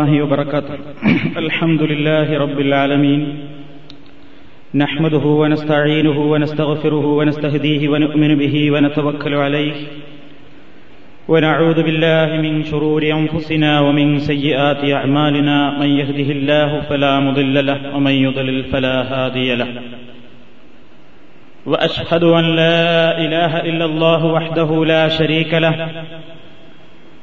الله وبركاته. الحمد لله رب العالمين. نحمده ونستعينه ونستغفره ونستهديه ونؤمن به ونتوكل عليه. ونعوذ بالله من شرور أنفسنا ومن سيئات أعمالنا. من يهده الله فلا مضل له ومن يضلل فلا هادي له. وأشهد أن لا إله إلا الله وحده لا شريك له.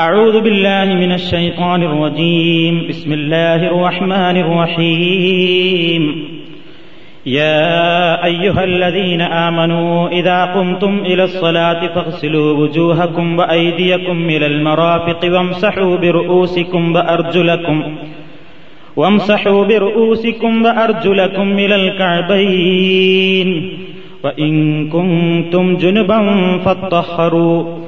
أعوذ بالله من الشيطان الرجيم. بسم الله الرحمن الرحيم. يا أيها الذين آمنوا إذا قمتم إلى الصلاة فاغسلوا وجوهكم وأيديكم إلى المرافق وامسحوا برؤوسكم وأرجلكم وامسحوا برؤوسكم وأرجلكم إلى الكعبين. وإن كنتم جنبا فاطهروا.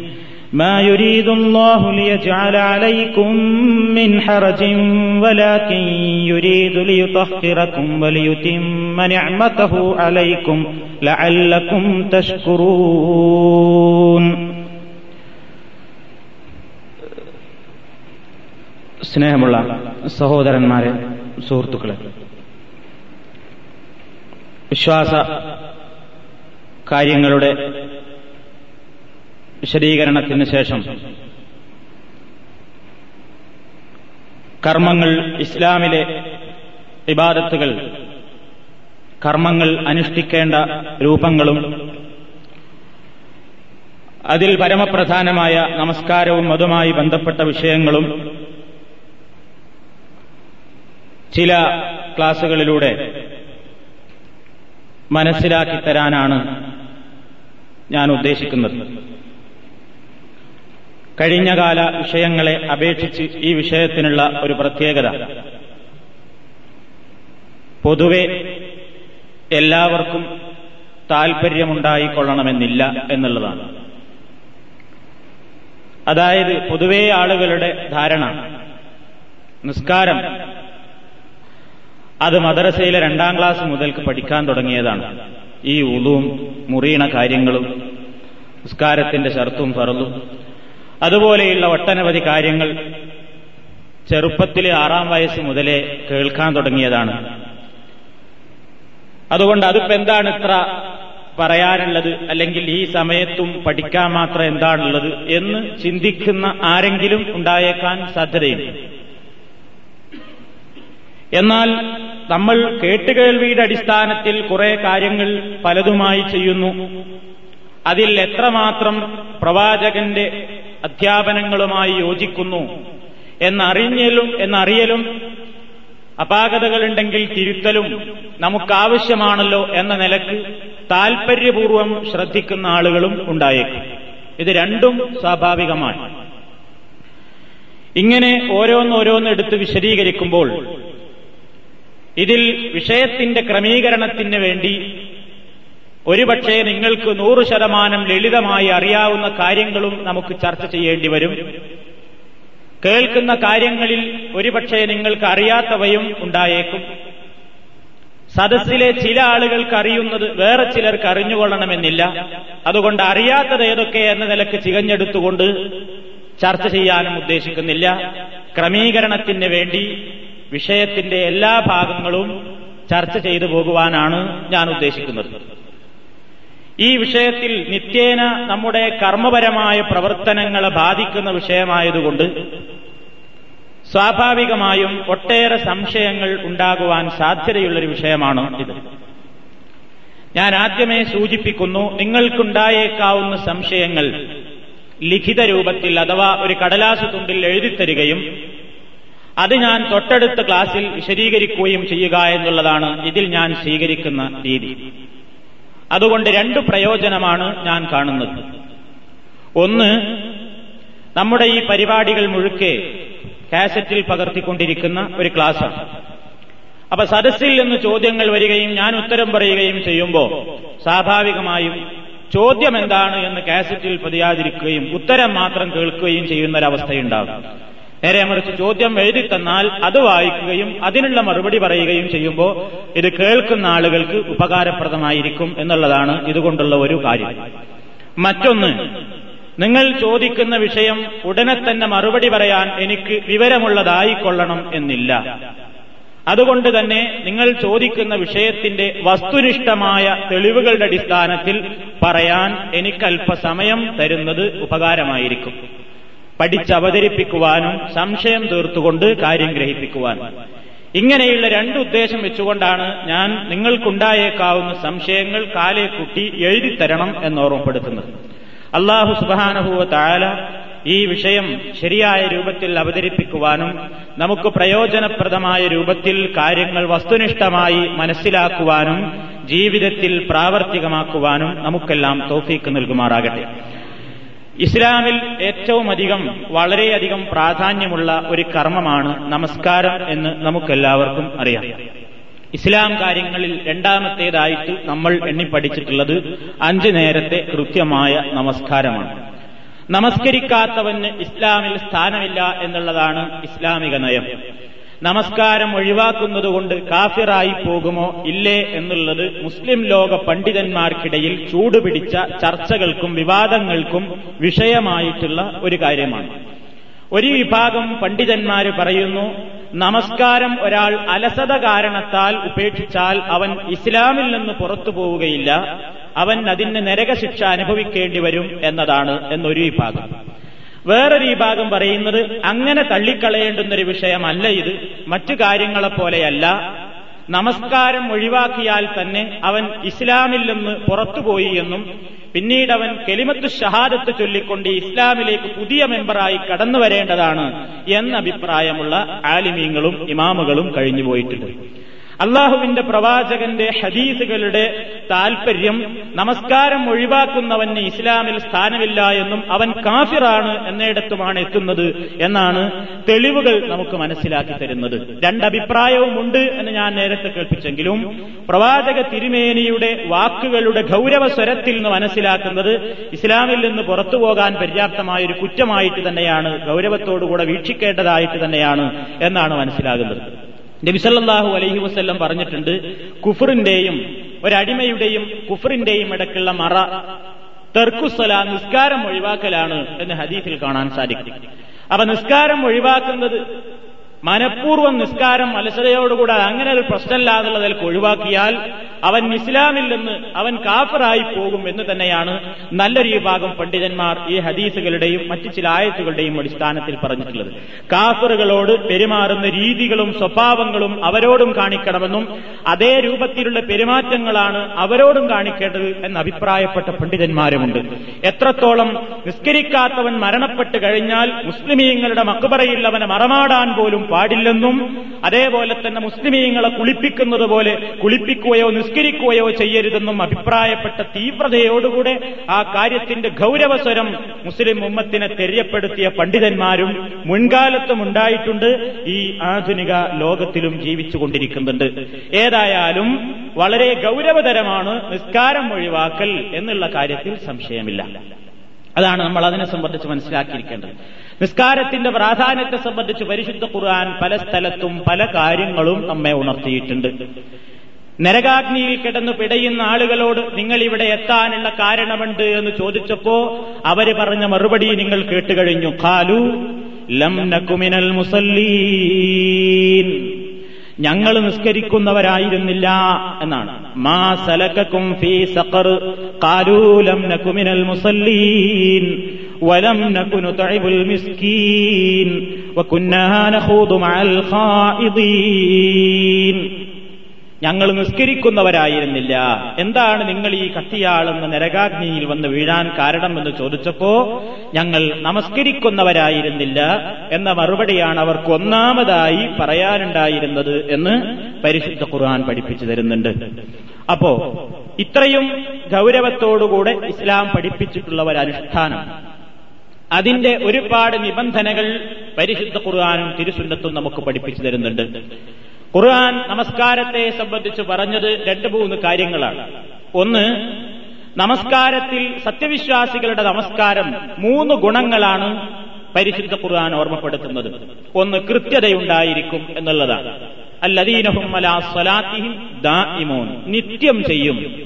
ما يريد الله ليجعل عليكم من حرج ولكن يريد ليطهركم وليتم نعمته عليكم لعلكم تشكرون സ്നേഹമുള്ള സഹോദരന്മാരെ സുഹൃത്തുക്കളെ വിശ്വാസ കാര്യങ്ങളുടെ വിശദീകരണത്തിന് ശേഷം കർമ്മങ്ങൾ ഇസ്ലാമിലെ ഇബാദത്തുകൾ കർമ്മങ്ങൾ അനുഷ്ഠിക്കേണ്ട രൂപങ്ങളും അതിൽ പരമപ്രധാനമായ നമസ്കാരവും അതുമായി ബന്ധപ്പെട്ട വിഷയങ്ങളും ചില ക്ലാസുകളിലൂടെ മനസ്സിലാക്കി തരാനാണ് ഞാൻ ഉദ്ദേശിക്കുന്നത്. കഴിഞ്ഞകാല വിഷയങ്ങളെ അപേക്ഷിച്ച് ഈ വിഷയത്തിനുള്ള ഒരു പ്രത്യേകത. പൊതുവെ എല്ലാവർക്കും താൽപ്പര്യമുണ്ടായിക്കൊള്ളണമെന്നില്ല എന്നുള്ളതാണ്. അതായത് പൊതുവേ ആളുകളുടെ ധാരണ നിസ്കാരം അത് മദ്രസയിലെ രണ്ടാം ക്ലാസ് മുതൽക്ക് പഠിക്കാൻ തുടങ്ങിയതാണ്. ഈ ഉളുവും മുറിയണ കാര്യങ്ങളും നിസ്കാരത്തിന്റെ ഷർത്തും ഫറലും അതുപോലെയുള്ള ഒട്ടനവധി കാര്യങ്ങൾ ചെറുപ്പത്തിലെ ആറാം വയസ്സ് മുതലേ കേൾക്കാൻ തുടങ്ങിയതാണ്. അതുകൊണ്ട് അതിപ്പോ എന്താണ് ഇത്ര പറയാനുള്ളത്? അല്ലെങ്കിൽ ഈ സമയത്തും പഠിക്കാൻ മാത്രം എന്താണുള്ളത് എന്ന് ചിന്തിക്കുന്ന ആരെങ്കിലും ഉണ്ടായേക്കാൻ സാധ്യതയുണ്ട് എന്നാൽ നമ്മൾ കേട്ടുകേൾവിയുടെ അടിസ്ഥാനത്തിൽ കുറെ കാര്യങ്ങൾ പലതുമായി ചെയ്യുന്നു. അതിൽ എത്രമാത്രം പ്രവാചകന്റെ അധ്യാപനങ്ങളുമായി യോജിക്കുന്നു. എന്നറിഞ്ഞലും എന്നറിയലും അപാകതകളുണ്ടെങ്കിൽ തിരുത്തലും നമുക്കാവശ്യമാണല്ലോ എന്ന നിലയ്ക്ക് താൽപര്യപൂർവം ശ്രദ്ധിക്കുന്ന ആളുകളും ഉണ്ടായേക്കും. ഇത് രണ്ടും സ്വാഭാവികമാണ്. ഇങ്ങനെ ഓരോന്നോരോന്ന് എടുത്ത് വിശദീകരിക്കുമ്പോൾ ഇതിൽ വിഷയത്തിന്റെ ക്രമീകരണത്തിന് വേണ്ടി ഒരുപക്ഷെ നിങ്ങൾക്ക് നൂറ് ശതമാനം ലളിതമായി അറിയാവുന്ന കാര്യങ്ങളും നമുക്ക് ചർച്ച ചെയ്യേണ്ടി വരും. കേൾക്കുന്ന കാര്യങ്ങളിൽ ഒരുപക്ഷെ നിങ്ങൾക്ക് അറിയാത്തവയും ഉണ്ടായേക്കും. സദസ്സിലെ ചില ആളുകൾക്ക് അറിയുന്നത് വേറെ ചിലർക്ക് അറിഞ്ഞുകൊള്ളണമെന്നില്ല. അതുകൊണ്ട് അറിയാത്തത് ഏതൊക്കെ എന്ന നിലയ്ക്ക് ചികഞ്ഞെടുത്തുകൊണ്ട് ചർച്ച ചെയ്യാനും ഉദ്ദേശിക്കുന്നില്ല. ക്രമീകരണത്തിന് വേണ്ടി വിഷയത്തിന്റെ എല്ലാ ഭാഗങ്ങളും ചർച്ച ചെയ്തു പോകുവാനാണ് ഞാൻ ഉദ്ദേശിക്കുന്നത്. ഈ വിഷയത്തിൽ നിത്യേന നമ്മുടെ കർമ്മപരമായ പ്രവർത്തനങ്ങളെ ബാധിക്കുന്ന വിഷയമായതുകൊണ്ട് സ്വാഭാവികമായും ഒട്ടേറെ സംശയങ്ങൾ ഉണ്ടാകുവാൻ സാധ്യതയുള്ളൊരു വിഷയമാണ് ഇത്. ഞാൻ ആദ്യമേ സൂചിപ്പിക്കുന്നു നിങ്ങൾക്കുണ്ടായേക്കാവുന്ന സംശയങ്ങൾ ലിഖിത രൂപത്തിൽ അഥവാ ഒരു കടലാസ് തുണ്ടിൽ എഴുതിത്തരികയും അത് ഞാൻ തൊട്ടടുത്ത ക്ലാസിൽ വിശദീകരിക്കുകയും ചെയ്യുക എന്നുള്ളതാണ് ഇതിൽ ഞാൻ സ്വീകരിക്കുന്ന രീതി. അതുകൊണ്ട് രണ്ട് പ്രയോജനമാണ് ഞാൻ കാണുന്നത്. ഒന്ന് നമ്മുടെ ഈ പരിപാടികൾ മുഴുക്കെ കാസറ്റിൽ പകർത്തിക്കൊണ്ടിരിക്കുന്ന ഒരു ക്ലാസ്സാണ്. അപ്പൊ സദസ്സിൽ നിന്ന് ചോദ്യങ്ങൾ വരികയും ഞാൻ ഉത്തരം പറയുകയും ചെയ്യുമ്പോൾ സ്വാഭാവികമായും ചോദ്യം എന്താണ് എന്ന് കാസറ്റിൽ പതിയാതിരിക്കുകയും ഉത്തരം മാത്രം കേൾക്കുകയും ചെയ്യുന്ന ഒരവസ്ഥയുണ്ടാകും നേരെ മറിച്ച് ചോദ്യം എഴുതി തന്നാൽ അത് വായിക്കുകയും അതിനുള്ള മറുപടി പറയുകയും ചെയ്യുമ്പോൾ ഇത് കേൾക്കുന്ന ആളുകൾക്ക് ഉപകാരപ്രദമായിരിക്കും എന്നുള്ളതാണ് ഇതുകൊണ്ടുള്ള ഒരു കാര്യം. മറ്റൊന്ന് നിങ്ങൾ ചോദിക്കുന്ന വിഷയം ഉടനെ തന്നെ മറുപടി പറയാൻ എനിക്ക് വിവരമുള്ളതായിക്കൊള്ളണം എന്നില്ല. അതുകൊണ്ട് തന്നെ നിങ്ങൾ ചോദിക്കുന്ന വിഷയത്തിന്റെ വസ്തുനിഷ്ഠമായ തെളിവുകളുടെ അടിസ്ഥാനത്തിൽ പറയാൻ എനിക്ക് അല്പസമയം തരുന്നത് ഉപകാരമായിരിക്കും. പഠിച്ചവതരിപ്പിക്കുവാനും സംശയം തീർത്തുകൊണ്ട് കാര്യം ഗ്രഹിപ്പിക്കുവാനും ഇങ്ങനെയുള്ള രണ്ട് ഉദ്ദേശം വെച്ചുകൊണ്ടാണ് ഞാൻ നിങ്ങൾക്കുണ്ടായേക്കാവുന്ന സംശയങ്ങൾ കാലേക്കുട്ടി കുട്ടി എഴുതിത്തരണം എന്നോർമ്മപ്പെടുത്തുന്നത്. അള്ളാഹു സുബാനഹുവ താല ഈ വിഷയം ശരിയായ രൂപത്തിൽ അവതരിപ്പിക്കുവാനും നമുക്ക് പ്രയോജനപ്രദമായ രൂപത്തിൽ കാര്യങ്ങൾ വസ്തുനിഷ്ഠമായി മനസ്സിലാക്കുവാനും ജീവിതത്തിൽ പ്രാവർത്തികമാക്കുവാനും നമുക്കെല്ലാം തോഫീക്ക് നൽകുമാറാകട്ടെ. ഇസ്ലാമിൽ ഏറ്റവും അധികം വളരെയധികം പ്രാധാന്യമുള്ള ഒരു കർമ്മമാണ് നമസ്കാരം എന്ന് നമുക്കെല്ലാവർക്കും അറിയാം. ഇസ്ലാം കാര്യങ്ങളിൽ രണ്ടാമത്തേതായിട്ട് നമ്മൾ എണ്ണിപ്പഠിച്ചിട്ടുള്ളത് അഞ്ചു നേരത്തെ കൃത്യമായ നമസ്കാരമാണ്. നമസ്കരിക്കാത്തവന് ഇസ്ലാമിൽ സ്ഥാനമില്ല എന്നുള്ളതാണ് ഇസ്ലാമിക നയം. നമസ്കാരം ഒഴിവാക്കുന്നതുകൊണ്ട് കാഫിറായി പോകുമോ? ഇല്ലേ എന്നുള്ളത് മുസ്ലിം ലോക പണ്ഡിതന്മാർക്കിടയിൽ ചൂടുപിടിച്ച ചർച്ചകൾക്കും വിവാദങ്ങൾക്കും വിഷയമായിട്ടുള്ള ഒരു കാര്യമാണ്. ഒരു വിഭാഗം പണ്ഡിതന്മാര് പറയുന്നു നമസ്കാരം ഒരാൾ അലസത കാരണത്താൽ ഉപേക്ഷിച്ചാൽ അവൻ ഇസ്ലാമിൽ നിന്ന് പുറത്തു പോവുകയില്ല. അവൻ അതിന് നരകശിക്ഷ അനുഭവിക്കേണ്ടി വരും എന്നതാണ് എന്നൊരു വിഭാഗം. വേറൊരു വിഭാഗം പറയുന്നത് അങ്ങനെ തള്ളിക്കളയേണ്ടുന്നൊരു വിഷയമല്ല ഇത്. മറ്റു കാര്യങ്ങളെപ്പോലെയല്ല. നമസ്കാരം ഒഴിവാക്കിയാൽ തന്നെ അവൻ ഇസ്ലാമിൽ നിന്ന് പുറത്തുപോയി എന്നും പിന്നീട് അവൻ കെലിമത്ത് ഷഹാദത്ത് ചൊല്ലിക്കൊണ്ട് ഇസ്ലാമിലേക്ക് പുതിയ മെമ്പറായി കടന്നു വരേണ്ടതാണ് എന്ന അഭിപ്രായമുള്ള ആലിമീങ്ങളും ഇമാമുകളും കഴിഞ്ഞുപോയിട്ടുണ്ട്. അള്ളാഹുവിന്റെ പ്രവാചകന്റെ ഹദീസുകളുടെ താൽപര്യം നമസ്കാരം ഒഴിവാക്കുന്നവന് ഇസ്ലാമിൽ സ്ഥാനമില്ല എന്നും അവൻ കാഫിറാണ് എന്നിടത്തുമാണ് എത്തുന്നത് എന്നാണ് തെളിവുകൾ നമുക്ക് മനസ്സിലാക്കി തരുന്നത്. രണ്ടഭിപ്രായവും ഉണ്ട് എന്ന് ഞാൻ നേരത്തെ കേൾപ്പിച്ചെങ്കിലും പ്രവാചക തിരുമേനിയുടെ വാക്കുകളുടെ ഗൗരവ സ്വരത്തിൽ നിന്ന് മനസ്സിലാക്കുന്നത് ഇസ്ലാമിൽ നിന്ന് പുറത്തു പോകാൻ പര്യാപ്തമായ ഒരു കുറ്റമായിട്ട് തന്നെയാണ് ഗൗരവത്തോടുകൂടെ വീക്ഷിക്കേണ്ടതായിട്ട് തന്നെയാണ് എന്നാണ് മനസ്സിലാകുന്നത്. നബിസല്ലാഹു അലൈഹി വസ്ല്ലം പറഞ്ഞിട്ടുണ്ട് കുഫറിന്റെയും ഒരടിമയുടെയും കുഫറിന്റെയും ഇടയ്ക്കുള്ള മറ തെർക്കുസല നിസ്കാരം ഒഴിവാക്കലാണ് എന്ന് ഹദീഫിൽ കാണാൻ സാധിക്കും. അപ്പൊ നിസ്കാരം ഒഴിവാക്കുന്നത് മനഃപൂർവം നിസ്കാരം അലസതയോടുകൂടെ അങ്ങനെ ഒരു പ്രശ്നമില്ലാതുള്ളതിൽ ഒഴിവാക്കിയാൽ അവൻ ഇസ്ലാമിൽ നിന്ന് അവൻ കാഫറായി പോകും എന്ന് തന്നെയാണ് നല്ലൊരു വിഭാഗം പണ്ഡിതന്മാർ ഈ ഹദീസുകളുടെയും മറ്റു ചില ആയത്തുകളുടെയും അടിസ്ഥാനത്തിൽ പറഞ്ഞിട്ടുള്ളത്. കാഫറുകളോട് പെരുമാറുന്ന രീതികളും സ്വഭാവങ്ങളും അവരോടും കാണിക്കണമെന്നും അതേ രൂപത്തിലുള്ള പെരുമാറ്റങ്ങളാണ് അവരോടും കാണിക്കേണ്ടത് എന്ന് അഭിപ്രായപ്പെട്ട പണ്ഡിതന്മാരുമുണ്ട്. എത്രത്തോളം നിസ്കരിക്കാത്തവൻ മരണപ്പെട്ട് കഴിഞ്ഞാൽ മുസ്ലിമീങ്ങളുടെ മക്കുപറയിൽ അവനെ മറമാടാൻ പോലും പാടില്ലെന്നും അതേപോലെ തന്നെ മുസ്ലിമീങ്ങളെ കുളിപ്പിക്കുന്നത് പോലെ കുളിപ്പിക്കുകയോ നിസ്കരിക്കുകയോ ചെയ്യരുതെന്നും അഭിപ്രായപ്പെട്ട തീവ്രതയോടുകൂടെ ആ കാര്യത്തിന്റെ ഗൗരവസ്വരം മുസ്ലിം ഉമ്മത്തിനെ തെര്യപ്പെടുത്തിയ പണ്ഡിതന്മാരും മുൻകാലത്തും ഉണ്ടായിട്ടുണ്ട് ഈ ആധുനിക ലോകത്തിലും ജീവിച്ചുകൊണ്ടിരിക്കുന്നുണ്ട് ഏതായാലും വളരെ ഗൗരവതരമാണ് നിസ്കാരം ഒഴിവാക്കൽ എന്നുള്ള കാര്യത്തിൽ സംശയമില്ല. അതാണ് നമ്മൾ അതിനെ സംബന്ധിച്ച് മനസ്സിലാക്കിയിരിക്കേണ്ടത്. നിസ്കാരത്തിന്റെ പ്രാധാന്യത്തെ സംബന്ധിച്ച് പരിശുദ്ധ ഖുർആൻ പല സ്ഥലത്തും പല കാര്യങ്ങളും നമ്മെ ഉണർത്തിയിട്ടുണ്ട്. നരകാഗ്നിയിൽ കിടന്നു പിടയുന്ന ആളുകളോട് നിങ്ങൾ ഇവിടെ എത്താനുള്ള കാരണമുണ്ട് എന്ന് ചോദിച്ചപ്പോ അവർ പറഞ്ഞ മറുപടി നിങ്ങൾ കേട്ടുകഴിഞ്ഞു ഖാലു ലം നകുമിനൽ മുസല്ലീൻ. ഞങ്ങൾ നിസ്കരിക്കുന്നവരായിരുന്നില്ല എന്നാണ്. മാ സലക്കും ഫീ സഖർ. കാലൂലം നകുമിനൽ മുസല്ലീൻ. ഞങ്ങൾ നിസ്കരിക്കുന്നവരായിരുന്നില്ല. എന്താണ് നിങ്ങൾ ഈ കത്തിയാളെന്ന് നരകാഗ്നിയിൽ വന്ന് വീഴാൻ കാരണം എന്ന് ചോദിച്ചപ്പോ ഞങ്ങൾ നമസ്കരിക്കുന്നവരായിരുന്നില്ല എന്ന മറുപടിയാണ് അവർക്ക് ഒന്നാമതായി പറയാനുണ്ടായിരുന്നത് എന്ന് പരിശുദ്ധ ഖുർആൻ പഠിപ്പിച്ചു തരുന്നുണ്ട്. അപ്പോ ഇത്രയും ഗൗരവത്തോടുകൂടെ ഇസ്ലാം പഠിപ്പിച്ചിട്ടുള്ള ഒരു അനുഷ്ഠാനം അതിന്റെ ഒരുപാട് നിബന്ധനകൾ പരിശുദ്ധ ഖുർആാനും തിരുസുന്നത്തും നമുക്ക് പഠിപ്പിച്ചു തരുന്നുണ്ട്. ഖുർആൻ നമസ്കാരത്തെ സംബന്ധിച്ച് പറഞ്ഞത് രണ്ട് മൂന്ന് കാര്യങ്ങളാണ്. ഒന്ന് നമസ്കാരത്തിൽ സത്യവിശ്വാസികളുടെ നമസ്കാരം മൂന്ന് ഗുണങ്ങളാണ് പരിശുദ്ധ ഖുർആൻ ഓർമ്മപ്പെടുത്തുന്നത്. ഒന്ന് കൃത്യതയുണ്ടായിരിക്കും എന്നുള്ളതാണ്. അല്ലദീനഹും അലാ സ്വലാത്തിഹിം ദാഇമൂൻ. നിത്യം ചെയ്യും.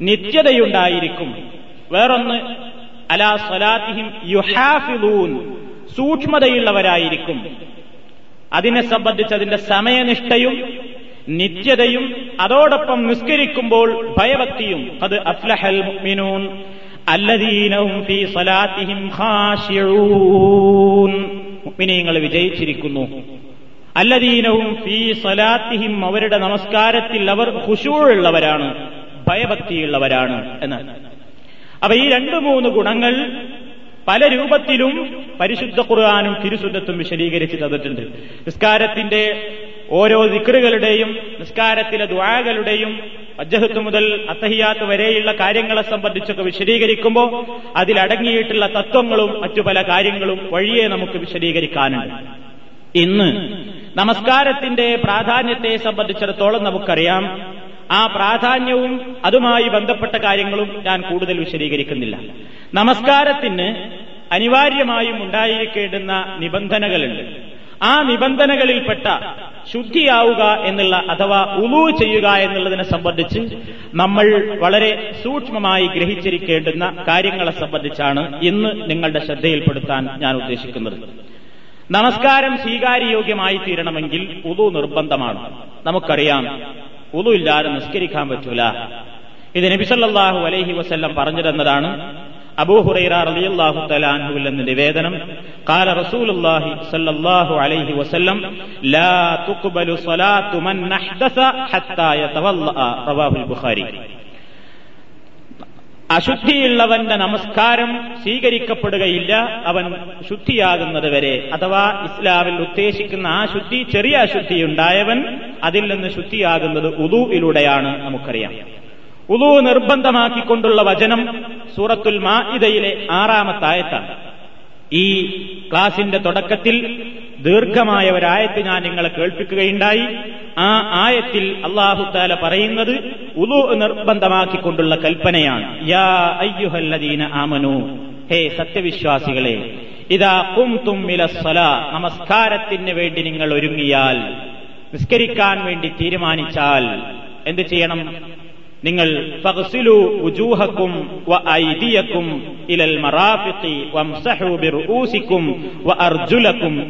നിത്യതയുണ്ടായിരിക്കും. വേറൊന്ന് അലാ സ്വലാത്തിഹിം യുഹാഫിലൂൻ സൂക്ഷ്മതയുള്ളവരായിരിക്കും. അതിനെ സംബന്ധിച്ച് അതിന്റെ സമയനിഷ്ഠയും നിത്യതയും അതോടൊപ്പം നിസ്കരിക്കുമ്പോൾ ഭയഭക്തിയും. അത് അഫ്ലഹൽ മുഅ്മിനൂൻ അല്ലദീനഹും ഫീ സ്വലാത്തിഹിം ഖാശിഊൻ വിജയിച്ചിരിക്കുന്നു. അല്ലദീനവും ഫീ സ്വലാത്തിഹിം അവരുടെ നമസ്കാരത്തിൽ അവർ ഖുശൂഴുള്ളവരാണ് ഭയഭക്തിയുള്ളവരാണ് എന്നാണ് അപ്പൊ ഈ രണ്ടു മൂന്ന് ഗുണങ്ങൾ പല രൂപത്തിലും പരിശുദ്ധ ഖുർആാനും തിരുസുന്നത്തും വിശദീകരിച്ച് തന്നിട്ടുണ്ട്. നിസ്കാരത്തിന്റെ ഓരോ ദിക്കറുകളുടെയും നിസ്കാരത്തിലെ ദ്വാകളുടെയും അജ്ജഹത്ത് മുതൽ അത്തഹിയാത്ത് വരെയുള്ള കാര്യങ്ങളെ സംബന്ധിച്ചൊക്കെ വിശദീകരിക്കുമ്പോൾ അതിലടങ്ങിയിട്ടുള്ള തത്വങ്ങളും മറ്റു പല കാര്യങ്ങളും വഴിയെ നമുക്ക് വിശദീകരിക്കാനുണ്ട്. ഇന്ന് നമസ്കാരത്തിന്റെ പ്രാധാന്യത്തെ സംബന്ധിച്ചിടത്തോളം നമുക്കറിയാം. ആ പ്രാധാന്യവും അതുമായി ബന്ധപ്പെട്ട കാര്യങ്ങളും ഞാൻ കൂടുതൽ വിശദീകരിക്കുന്നില്ല. നമസ്കാരത്തിന് അനിവാര്യമായും ഉണ്ടായിരിക്കേണ്ടുന്ന നിബന്ധനകളുണ്ട്. ആ നിബന്ധനകളിൽപ്പെട്ട ശുദ്ധിയാവുക എന്നുള്ള അഥവാ ഉളു ചെയ്യുക എന്നുള്ളതിനെ സംബന്ധിച്ച് നമ്മൾ വളരെ സൂക്ഷ്മമായി ഗ്രഹിച്ചിരിക്കേണ്ടുന്ന കാര്യങ്ങളെ സംബന്ധിച്ചാണ് ഇന്ന് നിങ്ങളുടെ ശ്രദ്ധയിൽപ്പെടുത്താൻ ഞാൻ ഉദ്ദേശിക്കുന്നത്. നമസ്കാരം സ്വീകാര്യയോഗ്യമായി തീരണമെങ്കിൽ ഉതു നിർബന്ധമാണ്. നമുക്കറിയാം ഉതു ഇല്ലാതെ നിസ്കരിക്കാൻ പറ്റൂല ഇത് നബിസല്ലാഹു അലൈഹി വസ്ല്ലം പറഞ്ഞിരുന്നതാണ് അബൂഹുറൈറ റളിയല്ലാഹു തലാൻഹുവിൽ എന്ന നിവേദനം قال رسول الله صلى الله عليه وسلم لا تقبل صلاة من احدث حتى يتوضأ رواه البخاري അശുദ്ധിയുള്ളവന്റെ നമസ്കാരം സ്വീകരിക്കപ്പെടുകയില്ല അവൻ ശുദ്ധിയാകുന്നത് വരെ അഥവാ ഇസ്ലാമിൽ ഉദ്ദേശിക്കുന്ന ആ ശുദ്ധി ചെറിയ അശുദ്ധി ഉണ്ടായവൻ അതിൽ നിന്ന് ശുദ്ധിയാകുന്നത് ഉദുവിലൂടെയാണ് നമുക്കറിയാം. ഉദു നിർബന്ധമാക്കിക്കൊണ്ടുള്ള വചനം സൂറത്തുൽ മാഇദയിലെ ആറാമത്തായത്താണ്. ഈ ക്ലാസിന്റെ തുടക്കത്തിൽ ദീർഘമായ ഒരായത്ത് ഞാൻ നിങ്ങളെ കേൾപ്പിക്കുകയുണ്ടായി. ആ ആയത്തിൽ അള്ളാഹുത്താല പറയുന്നത് ഉദു നിർബന്ധമാക്കിക്കൊണ്ടുള്ള കൽപ്പനയാണ്. യാ അയ്യുഹല്ലദീന ആമനു. ഹേ സത്യവിശ്വാസികളെ ഇതാ കുംതും മിലസ്വല നമസ്കാരത്തിന് വേണ്ടി നിങ്ങൾ ഒരുങ്ങിയാൽ നിസ്കരിക്കാൻ വേണ്ടി തീരുമാനിച്ചാൽ എന്ത് ചെയ്യണം? നിങ്ങൾ ഇലൽ മറാഫിഖി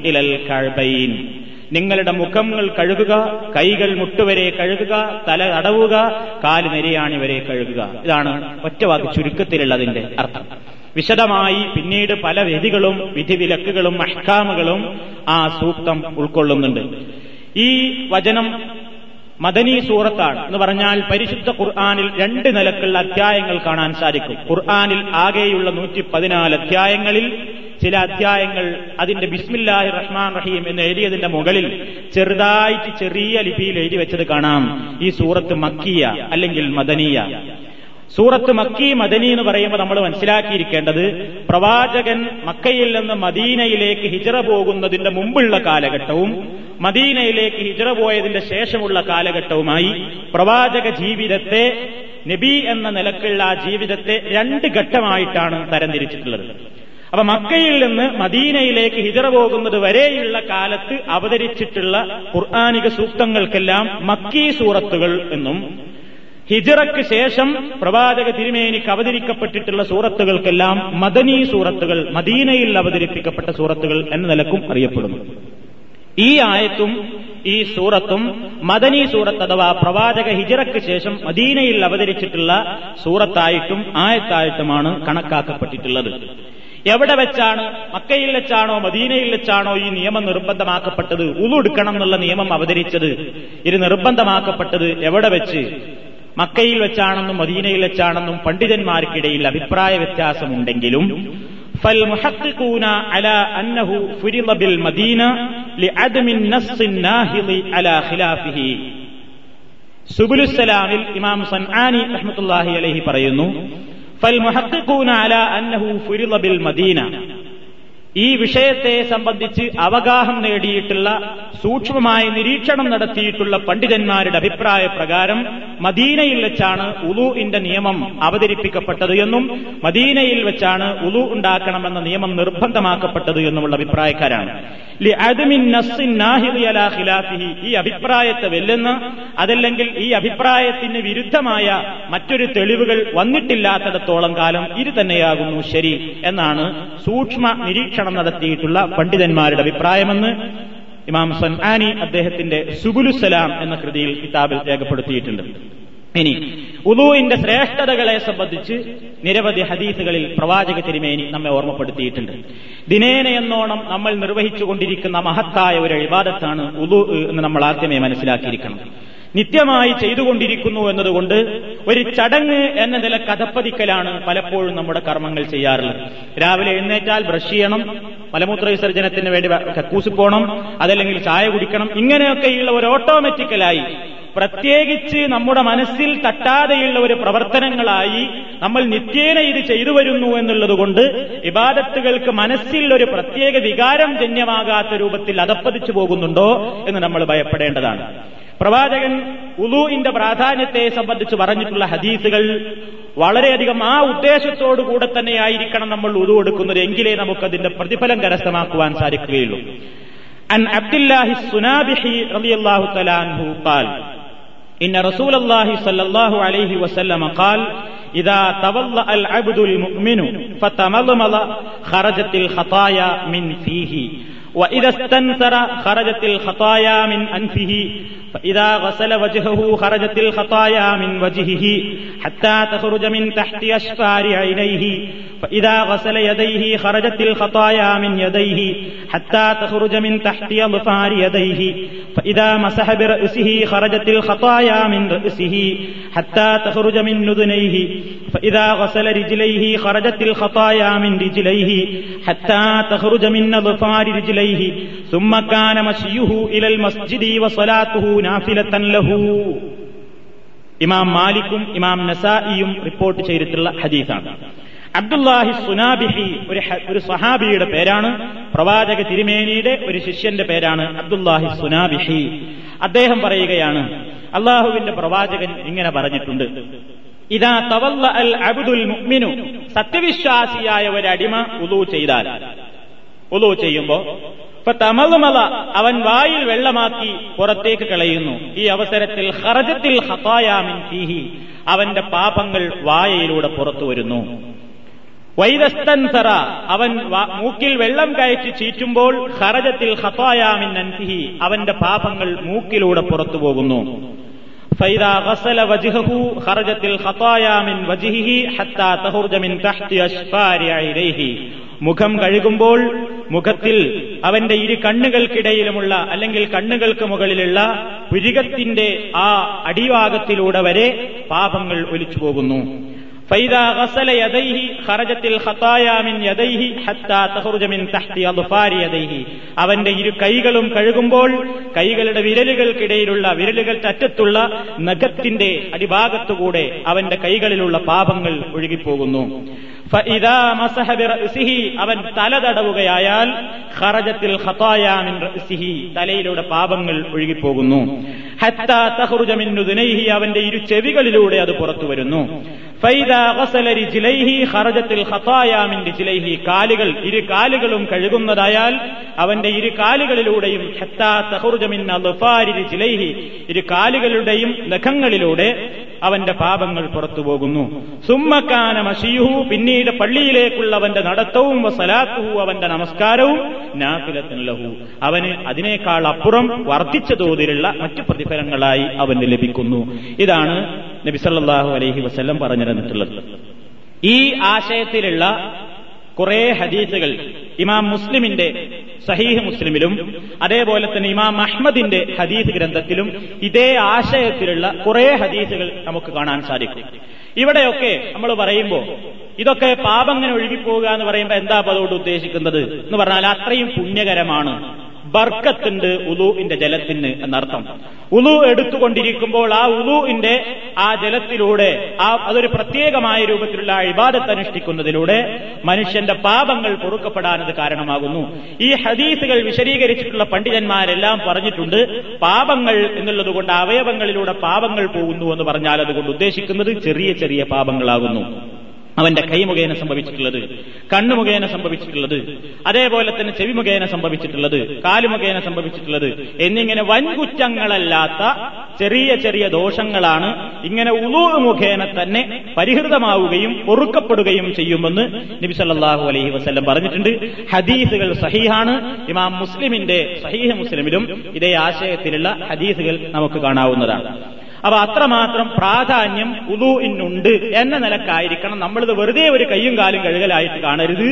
ഇലൽ നിങ്ങളുടെ മുഖങ്ങൾ കഴുകുക കൈകൾ മുട്ടുവരെ കഴുകുക തല അടവുക കാൽ നെരിയാണി വരെ കഴുകുക. ഇതാണ് ഒറ്റവാക്ക് ചുരുക്കത്തിലുള്ളതിന്റെ അർത്ഥം. വിശദമായി പിന്നീട് പല വിധികളും വിധിവിലക്കുകളും അഷ്കാമുകളും ആ സൂക്തം ഉൾക്കൊള്ളുന്നുണ്ട്. ഈ വചനം മദനി സൂറത്താണ് എന്ന് പറഞ്ഞാൽ പരിശുദ്ധ ഖുർആാനിൽ രണ്ട് നിലക്കുള്ള അധ്യായങ്ങൾ കാണാൻ സാധിക്കും. ഖുർആാനിൽ ആകെയുള്ള നൂറ്റി പതിനാല് അധ്യായങ്ങളിൽ ചില അധ്യായങ്ങൾ അതിന്റെ ബിസ്മില്ലാഹി റഹ്മാൻ റഹീം എന്ന് എഴുതിയതിന്റെ മുകളിൽ ചെറുതായിട്ട് ചെറിയ ലിപിയിൽ എഴുതി വെച്ചത് കാണാം. ഈ സൂറത്ത് മക്കിയ അല്ലെങ്കിൽ മദനിയ. സൂറത്ത് മക്കി മദനി എന്ന് പറയുമ്പോൾ നമ്മൾ മനസ്സിലാക്കിയിരിക്കേണ്ടത് പ്രവാചകൻ മക്കയിൽ നിന്ന് മദീനയിലേക്ക് ഹിജറ പോകുന്നതിന്റെ മുമ്പുള്ള കാലഘട്ടവും മദീനയിലേക്ക് ഹിജറ പോയതിന്റെ ശേഷമുള്ള കാലഘട്ടവുമായി പ്രവാചക ജീവിതത്തെ നബി എന്ന നിലക്കുള്ള ആ ജീവിതത്തെ രണ്ട് ഘട്ടമായിട്ടാണ് തരംതിരിച്ചിട്ടുള്ളത്. അപ്പൊ മക്കയിൽ നിന്ന് മദീനയിലേക്ക് ഹിജറ പോകുന്നത് വരെയുള്ള കാലത്ത് അവതരിച്ചിട്ടുള്ള ഖുർആാനിക സൂക്തങ്ങൾക്കെല്ലാം മക്കീ സൂറത്തുകൾ എന്നും ഹിജറയ്ക്ക് ശേഷം പ്രവാചക തിരുമേനിക്ക് അവതരിക്കപ്പെട്ടിട്ടുള്ള സൂറത്തുകൾക്കെല്ലാം മദനീ സൂറത്തുകൾ മദീനയിൽ അവതരിപ്പിക്കപ്പെട്ട സൂറത്തുകൾ എന്ന നിലക്കും അറിയപ്പെടുന്നു. ഈ ആയത്തും ഈ സൂറത്തും മദനി സൂറത്ത് അഥവാ പ്രവാചക ഹിജറയ്ക്ക് ശേഷം മദീനയിൽ അവതരിച്ചിട്ടുള്ള സൂറത്തായിട്ടും ആയത്തായിട്ടുമാണ് കണക്കാക്കപ്പെട്ടിട്ടുള്ളത്. എവിടെ വെച്ചാണ് മക്കയിൽ വെച്ചാണോ മദീനയിൽ വെച്ചാണോ ഈ നിയമം നിർബന്ധമാക്കപ്പെട്ടത്? ഉളു എടുക്കണം എന്നുള്ള നിയമം അവതരിച്ചത്. ഇത് നിർബന്ധമാക്കപ്പെട്ടത് എവിടെ വെച്ച്? മക്കയിൽ വെച്ചാണെന്നും മദീനയിൽ വെച്ചാണെന്നും പണ്ഡിതന്മാർക്കിടയിൽ അഭിപ്രായ വ്യത്യാസമുണ്ടെങ്കിലും فالمحققون على أنه فرض بالمدينة لعدم النص الناهض على خلافه സുബുലുസലാമിൽ ഇമാം സൻആാനി റഹ്മത്തുല്ലാഹി അലൈഹി പറയുന്നു ഫൽമുഹഖിഖൂന അല അന്നഹു ഫുരിള ബിൽ മദീന ഈ വിഷയത്തെ സംബന്ധിച്ച് അവഗാഹം നേടിയിട്ടുള്ള സൂക്ഷ്മമായ നിരീക്ഷണം നടത്തിയിട്ടുള്ള പണ്ഡിതന്മാരുടെ അഭിപ്രായ പ്രകാരം മദീനയിൽ വെച്ചാണ് ഉലുവിന്റെ നിയമം അവതരിപ്പിക്കപ്പെട്ടത് എന്നും മദീനയിൽ വെച്ചാണ് ഉലു ഉണ്ടാക്കണമെന്ന നിയമം നിർബന്ധമാക്കപ്പെട്ടത് എന്നുമുള്ള അഭിപ്രായക്കാരാണ്. ഈ അഭിപ്രായത്തെ വെല്ലുന്ന അതല്ലെങ്കിൽ ഈ അഭിപ്രായത്തിന് വിരുദ്ധമായ മറ്റൊരു തെളിവുകൾ വന്നിട്ടില്ലാത്തിടത്തോളം കാലം ഇത് തന്നെയാകുന്നു ശരി എന്നാണ് സൂക്ഷ്മ നിരീക്ഷണം നടത്തിയിട്ടുള്ള പണ്ഡിതന്മാരുടെ അഭിപ്രായമെന്ന് ഇമാം സൻആാനി അദ്ദേഹത്തിന്റെ സുബുലുസലാം എന്ന കൃതിയിൽ കിതാബിൽ രേഖപ്പെടുത്തിയിട്ടുണ്ട്. ഇനി ഉദുവിന്റെ ശ്രേഷ്ഠതകളെ സംബന്ധിച്ച് നിരവധി ഹദീസുകളിൽ പ്രവാചക തിരുമേനി നമ്മെ ഓർമ്മപ്പെടുത്തിയിട്ടുണ്ട്. ദിനേന എന്നോണം നമ്മൾ നിർവഹിച്ചുകൊണ്ടിരിക്കുന്ന മഹത്തായ ഒരു ഇബാദത്താണ് ഉദു എന്ന് നമ്മൾ ആദ്യമേ മനസ്സിലാക്കിയിരിക്കണം. നിത്യമായി ചെയ്തുകൊണ്ടിരിക്കുന്നു എന്നതുകൊണ്ട് ഒരു ചടങ്ങ് എന്ന നില കഥപ്പതിക്കലാണ് പലപ്പോഴും നമ്മുടെ കർമ്മങ്ങൾ ചെയ്യാറുള്ളത്. രാവിലെ എഴുന്നേറ്റാൽ ബ്രഷ് ചെയ്യണം മലമൂത്ര വിസർജനത്തിന് വേണ്ടി കക്കൂസ് പോകണം അതല്ലെങ്കിൽ ചായ കുടിക്കണം ഇങ്ങനെയൊക്കെയുള്ള ഒരു ഓട്ടോമാറ്റിക്കലായി പ്രത്യേകിച്ച് നമ്മുടെ മനസ്സിൽ തട്ടാതെയുള്ള ഒരു പ്രവർത്തനങ്ങളായി നമ്മൾ നിത്യേന ഇത് ചെയ്തു വരുന്നു എന്നുള്ളതുകൊണ്ട് ഇബാദത്തുകൾക്ക് മനസ്സിൽ ഒരു പ്രത്യേക വികാരം ജന്യമാകാത്ത രൂപത്തിൽ അതപ്പതിച്ചു പോകുന്നുണ്ടോ എന്ന് നമ്മൾ ഭയപ്പെടേണ്ടതാണ്. പ്രവാചകൻ ഉലൂഇന്റെ പ്രാധാന്യത്തെ സംബന്ധിച്ച് പറഞ്ഞിട്ടുള്ള ഹദീസുകൾ വളരെയധികം ആ ഉദ്ദേശത്തോടു കൂടെ തന്നെയായിരിക്കണം നമ്മൾ ഉതു എടുക്കുന്നത് എങ്കിലേ നമുക്കതിന്റെ പ്രതിഫലം കരസ്ഥമാക്കുവാൻ സാധിക്കുകയുള്ളൂ അൻ അബ്ദുല്ലാഹി സുനാബിഹി റളിയല്ലാഹു തആല അൻഹു ഖാൽ إن رسول الله صلى الله عليه وسلم قال إذا تولى العبد المؤمن فتمضمض خرجت الخطايا من فيه وإذا استنثر خرجت الخطايا من أنفه فإذا غسل وجهه خرجت الخطايا من وجهه حتى تخرج من تحت أشفار عينيه. فإذا غسل يديه خرجت الخطايا من يديه حتى تخرج من تحت أظفار يديه. فإذا مسح برأسه خرجت الخطايا من رأسه حتى تخرج من نذنيه. فإذا غسل رجليه خرجت الخطايا من رجليه حتى تخرج من أظفار رجليه ثم كان مشيه إلى المسجد وصلاته നാഫിലത്തൻ ലഹു ഇമാം മാലിക്കും ഇമാം നസായിയും റിപ്പോർട്ട് ചെയ്തിട്ടുള്ള ഹദീസാണ് അബ്ദുല്ലാഹി സുനാബിഹി ഒരു ഒരു സഹാബിയുടെ പേരാണ് പ്രവാചക തിരുമേനിയുടെ ഒരു ശിഷ്യന്റെ പേരാണ് അബ്ദുല്ലാഹി സുനാബിഹി അദ്ദേഹം പറയുകയാണ് അള്ളാഹുവിന്റെ പ്രവാചകൻ ഇങ്ങനെ പറഞ്ഞിട്ടുണ്ട് ഇതാ തവല്ല അൽ അബ്ദുൽ മുഅ്മിനു. സത്യവിശ്വാസിയായ ഒരു അടിമ ഉദു ചെയ്താൽ. ഉദു ചെയ്യുമ്പോ തമളുമല അവൻ വായിൽ വെള്ളമാക്കി പുറത്തേക്ക് കളയുന്നു. ഈ അവസരത്തിൽ ഹറജത്തിൽ ഹത്തായാമിൻ ഫീഹി അവന്റെ പാപങ്ങൾ വായയിലൂടെ പുറത്തു വരുന്നു. വൈദസ്തൻസറ അവൻ മൂക്കിൽ വെള്ളം കയറ്റി ചീറ്റുമ്പോൾ ഹറജത്തിൽ ഹത്തായാമിൻ അൻഫിഹി അവന്റെ പാപങ്ങൾ മൂക്കിലൂടെ പുറത്തു പോകുന്നു. فإذا غسل وجهه خرجت الخطايا من وجهه حتى تخرج من تحت أشفار عينيه മുഖം കഴുകുമ്പോൾ മുഖത്തിൽ അവന്റെ ഇരു കണ്ണുകൾക്കിടയിലുമുള്ള അല്ലെങ്കിൽ കണ്ണുകൾക്ക് മുകളിലുള്ള പുരികത്തിന്റെ ആ അടിഭാഗത്തിലൂടെ വരെ പാപങ്ങൾ ഒലിച്ചു പോകുന്നു فإذا غسل يديه خرجت الخطايا من يديه حتى تخرج من تحت أظفار يديه അവന്റെ ഇരു കൈകളും കഴുകുമ്പോൾ കൈകളുടെ വിരലുകൾക്കിടയിലുള്ള വിരലുകളുടെ അറ്റത്തുള്ള നഖത്തിന്റെ അടിഭാഗത്തുകൂടെ അവന്റെ കൈകളിലുള്ള പാപങ്ങൾ ഒഴുകിപ്പോകുന്നു അവൻ തല തടവുകയായാൽ ഖറജത്തിൽ തലയിലൂടെ പാപങ്ങൾ ഒഴുകിപ്പോകുന്നു അവന്റെ ഇരു ചെവികളിലൂടെ അത് പുറത്തു വരുന്നു കാലുകൾ ഇരു കാലുകളും കഴുകുന്നതായാൽ അവന്റെ ഇരു കാലുകളിലൂടെയും ഇരു കാലുകളുടെയും നഖങ്ങളിലൂടെ അവന്റെ പാപങ്ങൾ പുറത്തു പോകുന്നു. സുമ്മക്കാന മഷിയുഹു പിന്നീട് പള്ളിയിലേക്കുള്ള അവന്റെ നടത്തവും സലാത്തുഹു അവന്റെ നമസ്കാരവും നാഫിലത്തിൻ ലഹു. അവന് അതിനേക്കാൾ അപ്പുറം വർദ്ധിച്ച തോതിലുള്ള മറ്റു പ്രതിഫലങ്ങളായി അവന് ലഭിക്കുന്നു. ഇതാണ് നബി സല്ലല്ലാഹു അലൈഹി വസല്ലം പറഞ്ഞു തന്നിട്ടുള്ളത് ഈ ആശയത്തിലുള്ള കുറെ ഹദീസുകൾ ഇമാം മുസ്ലിമിന്റെ സഹീഹ് മുസ്ലിമിലും അതേപോലെ തന്നെ ഇമാം അഹ്മദിന്റെ ഹദീസ് ഗ്രന്ഥത്തിലും ഇതേ ആശയത്തിലുള്ള കുറെ ഹദീസുകൾ നമുക്ക് കാണാൻ സാധിക്കും. ഇവിടെയൊക്കെ നമ്മൾ പറയുമ്പോൾ ഇതൊക്കെ പാപങ്ങനെ ഒഴുകിപ്പോവുക എന്ന് പറയുമ്പോൾ എന്താ അതുകൊണ്ട് ഉദ്ദേശിക്കുന്നത്? എന്ന് പറഞ്ഞാൽ അത്രയും പുണ്യകരമാണ്. ബർക്കത്തുണ്ട് ഉലുവിന്റെ ജലത്തിന് എന്നർത്ഥം. ഉലു എടുത്തുകൊണ്ടിരിക്കുമ്പോൾ ആ ഉലുവിന്റെ ആ ജലത്തിലൂടെ ആ അതൊരു പ്രത്യേകമായ രൂപത്തിലുള്ള ഇബാദത്ത് അനുഷ്ഠിക്കുന്നതിലൂടെ മനുഷ്യന്റെ പാപങ്ങൾ പൊറുക്കപ്പെടാനത് കാരണമാകുന്നു. ഈ ഹദീസുകൾ വിശദീകരിച്ചിട്ടുള്ള പണ്ഡിതന്മാരെല്ലാം പറഞ്ഞിട്ടുണ്ട് പാപങ്ങൾ എന്നുള്ളതുകൊണ്ട് അവയവങ്ങളിലൂടെ പാപങ്ങൾ പോകുന്നു എന്ന് പറഞ്ഞാൽ അതുകൊണ്ട് ഉദ്ദേശിക്കുന്നത് ചെറിയ ചെറിയ പാപങ്ങളാകുന്നു. അവന്റെ കൈ മുഖേന സംഭവിച്ചിട്ടുള്ളത് കണ്ണു മുഖേന സംഭവിച്ചിട്ടുള്ളത് അതേപോലെ തന്നെ ചെവി മുഖേന സംഭവിച്ചിട്ടുള്ളത് കാൽ മുഖേന സംഭവിച്ചിട്ടുള്ളത് എന്നിങ്ങനെ വൻകുറ്റങ്ങളല്ലാത്ത ചെറിയ ചെറിയ ദോഷങ്ങളാണ് ഇങ്ങനെ ഉളു മുഖേന തന്നെ പരിഹൃതമാവുകയും പൊറുക്കപ്പെടുകയും ചെയ്യുമെന്ന് നബി സല്ലല്ലാഹു അലൈഹി വസല്ലം പറഞ്ഞിട്ടുണ്ട്. ഹദീസുകൾ സഹീഹാണ്. ഇമാം മുസ്ലിമിന്റെ സഹീഹ് മുസ്ലിമിലും ഇതേ ആശയത്തിലുള്ള ഹദീസുകൾ നമുക്ക് കാണാവുന്നതാണ്. അപ്പൊ അത്രമാത്രം പ്രാധാന്യം ഉദുഇനുണ്ട് എന്ന നിലക്കായിരിക്കണം നമ്മളിത് വെറുതെ ഒരു കയ്യും കാലും കഴുകലായിട്ട് കാണരുത്.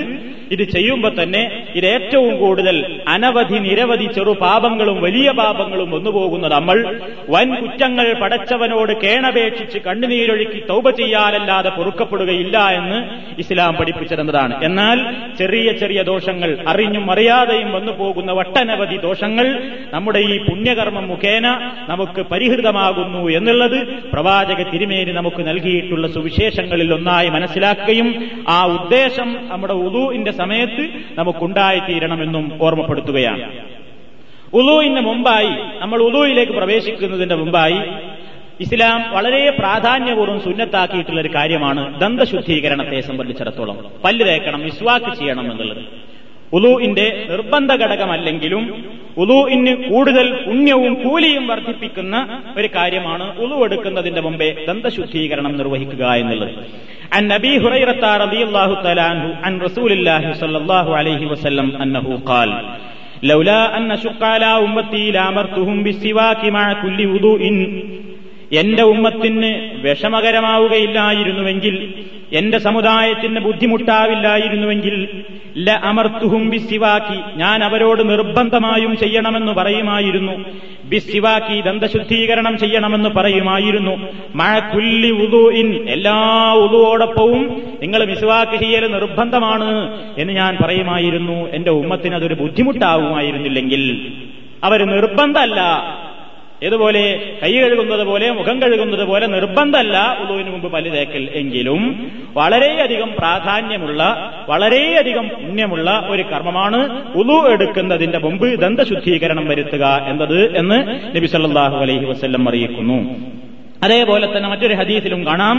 ഇത് ചെയ്യുമ്പോൾ തന്നെ ഇത് ഏറ്റവും കൂടുതൽ അനവധി നിരവധി ചെറു പാപങ്ങളും വലിയ പാപങ്ങളും വന്നുപോകുന്ന നമ്മൾ. വൻ കുറ്റങ്ങൾ പടച്ചവനോട് കേണപേക്ഷിച്ച് കണ്ണുനീരൊഴുക്കി തൗപ ചെയ്യാനല്ലാതെ പൊറുക്കപ്പെടുകയില്ല എന്ന് ഇസ്ലാം പഠിപ്പിച്ചിരുന്നതാണ്. എന്നാൽ ചെറിയ ചെറിയ ദോഷങ്ങൾ അറിഞ്ഞും അറിയാതെയും വന്നു പോകുന്ന ഒട്ടനവധി ദോഷങ്ങൾ നമ്മുടെ ഈ പുണ്യകർമ്മം മുഖേന നമുക്ക് പരിഹൃതമാകുന്നു എന്നുള്ളത് പ്രവാചക തിരുമേനി നമുക്ക് നൽകിയിട്ടുള്ള സുവിശേഷങ്ങളിൽ ഒന്നായി മനസ്സിലാക്കുകയും ആ ഉദ്ദേശം നമ്മുടെ ഉദുവിന്റെ സമയത്ത് നമുക്കുണ്ടായിത്തീരണമെന്നും ഓർമ്മപ്പെടുത്തുകയാണ്. ഉദുവിന് മുമ്പായി നമ്മൾ ഉദുവിലേക്ക് പ്രവേശിക്കുന്നതിന്റെ മുമ്പായി ഇസ്ലാം വളരെ പ്രാധാന്യപൂർവം സുന്നത്താക്കിയിട്ടുള്ള ഒരു കാര്യമാണ് ദന്തശുദ്ധീകരണത്തെ സംബന്ധിച്ചിടത്തോളം. പല്ല് തേക്കണം മിസ്വാക്ക് ചെയ്യണം എന്നുള്ളത്. ഉലൂഇന്റെ നിർബന്ധ ഘടകമല്ലെങ്കിലും ഉലൂഇന് കൂടുതൽ പുണ്യവും കൂലിയും വർദ്ധിപ്പിക്കുന്ന ഒരു കാര്യമാണ് ഉലു എടുക്കുന്നതിന്റെ മുമ്പേ ദന്തശുദ്ധീകരണം നിർവഹിക്കുക എന്നുള്ളത് عن ابي هريره رضي الله تعالى عنه عن رسول الله صلى الله عليه وسلم انه قال لولا ان شق على امتي لامرتهم بالسواك مع كل وضوء എന്റെ ഉമ്മത്തിന് വിഷമകരമാവുകയില്ലായിരുന്നുവെങ്കിൽ എന്റെ സമുദായത്തിന് ബുദ്ധിമുട്ടാവില്ലായിരുന്നുവെങ്കിൽ ല അമർത്തുഹും ബിസിവാക്കി. ഞാൻ അവരോട് നിർബന്ധമായും ചെയ്യണമെന്ന് പറയുമായിരുന്നു. ബിസിവാക്കി ദന്തശുദ്ധീകരണം ചെയ്യണമെന്ന് പറയുമായിരുന്നു. മഴ കുല്ലി ഉദുഇൻ. എല്ലാ ഉദുവോടൊപ്പവും നിങ്ങൾ മിസ്വാക്ക് ചെയ്യൽ നിർബന്ധമാണ് എന്ന് ഞാൻ പറയുമായിരുന്നു. എന്റെ ഉമ്മത്തിന് അതൊരു ബുദ്ധിമുട്ടാവുമായിരുന്നില്ലെങ്കിൽ അവർ നിർബന്ധമല്ല. ഇതുപോലെ കൈ കഴുകുന്നത് പോലെ മുഖം കഴുകുന്നത് പോലെ നിർബന്ധമല്ല ഉളുവിന് മുമ്പ് പല്ല് തേക്കൽ എങ്കിലും വളരെയധികം പ്രാധാന്യമുള്ള വളരെയധികം പുണ്യമുള്ള ഒരു കർമ്മമാണ് ഉളു എടുക്കുന്നതിന്റെ മുമ്പ് ദന്തശുദ്ധീകരണം വരുത്തുക എന്നത് എന്ന് നബി സല്ലാഹു അലൈഹി വസ്ല്ലം അറിയിക്കുന്നു. അതേപോലെ തന്നെ മറ്റൊരു ഹദീസിലും കാണാം.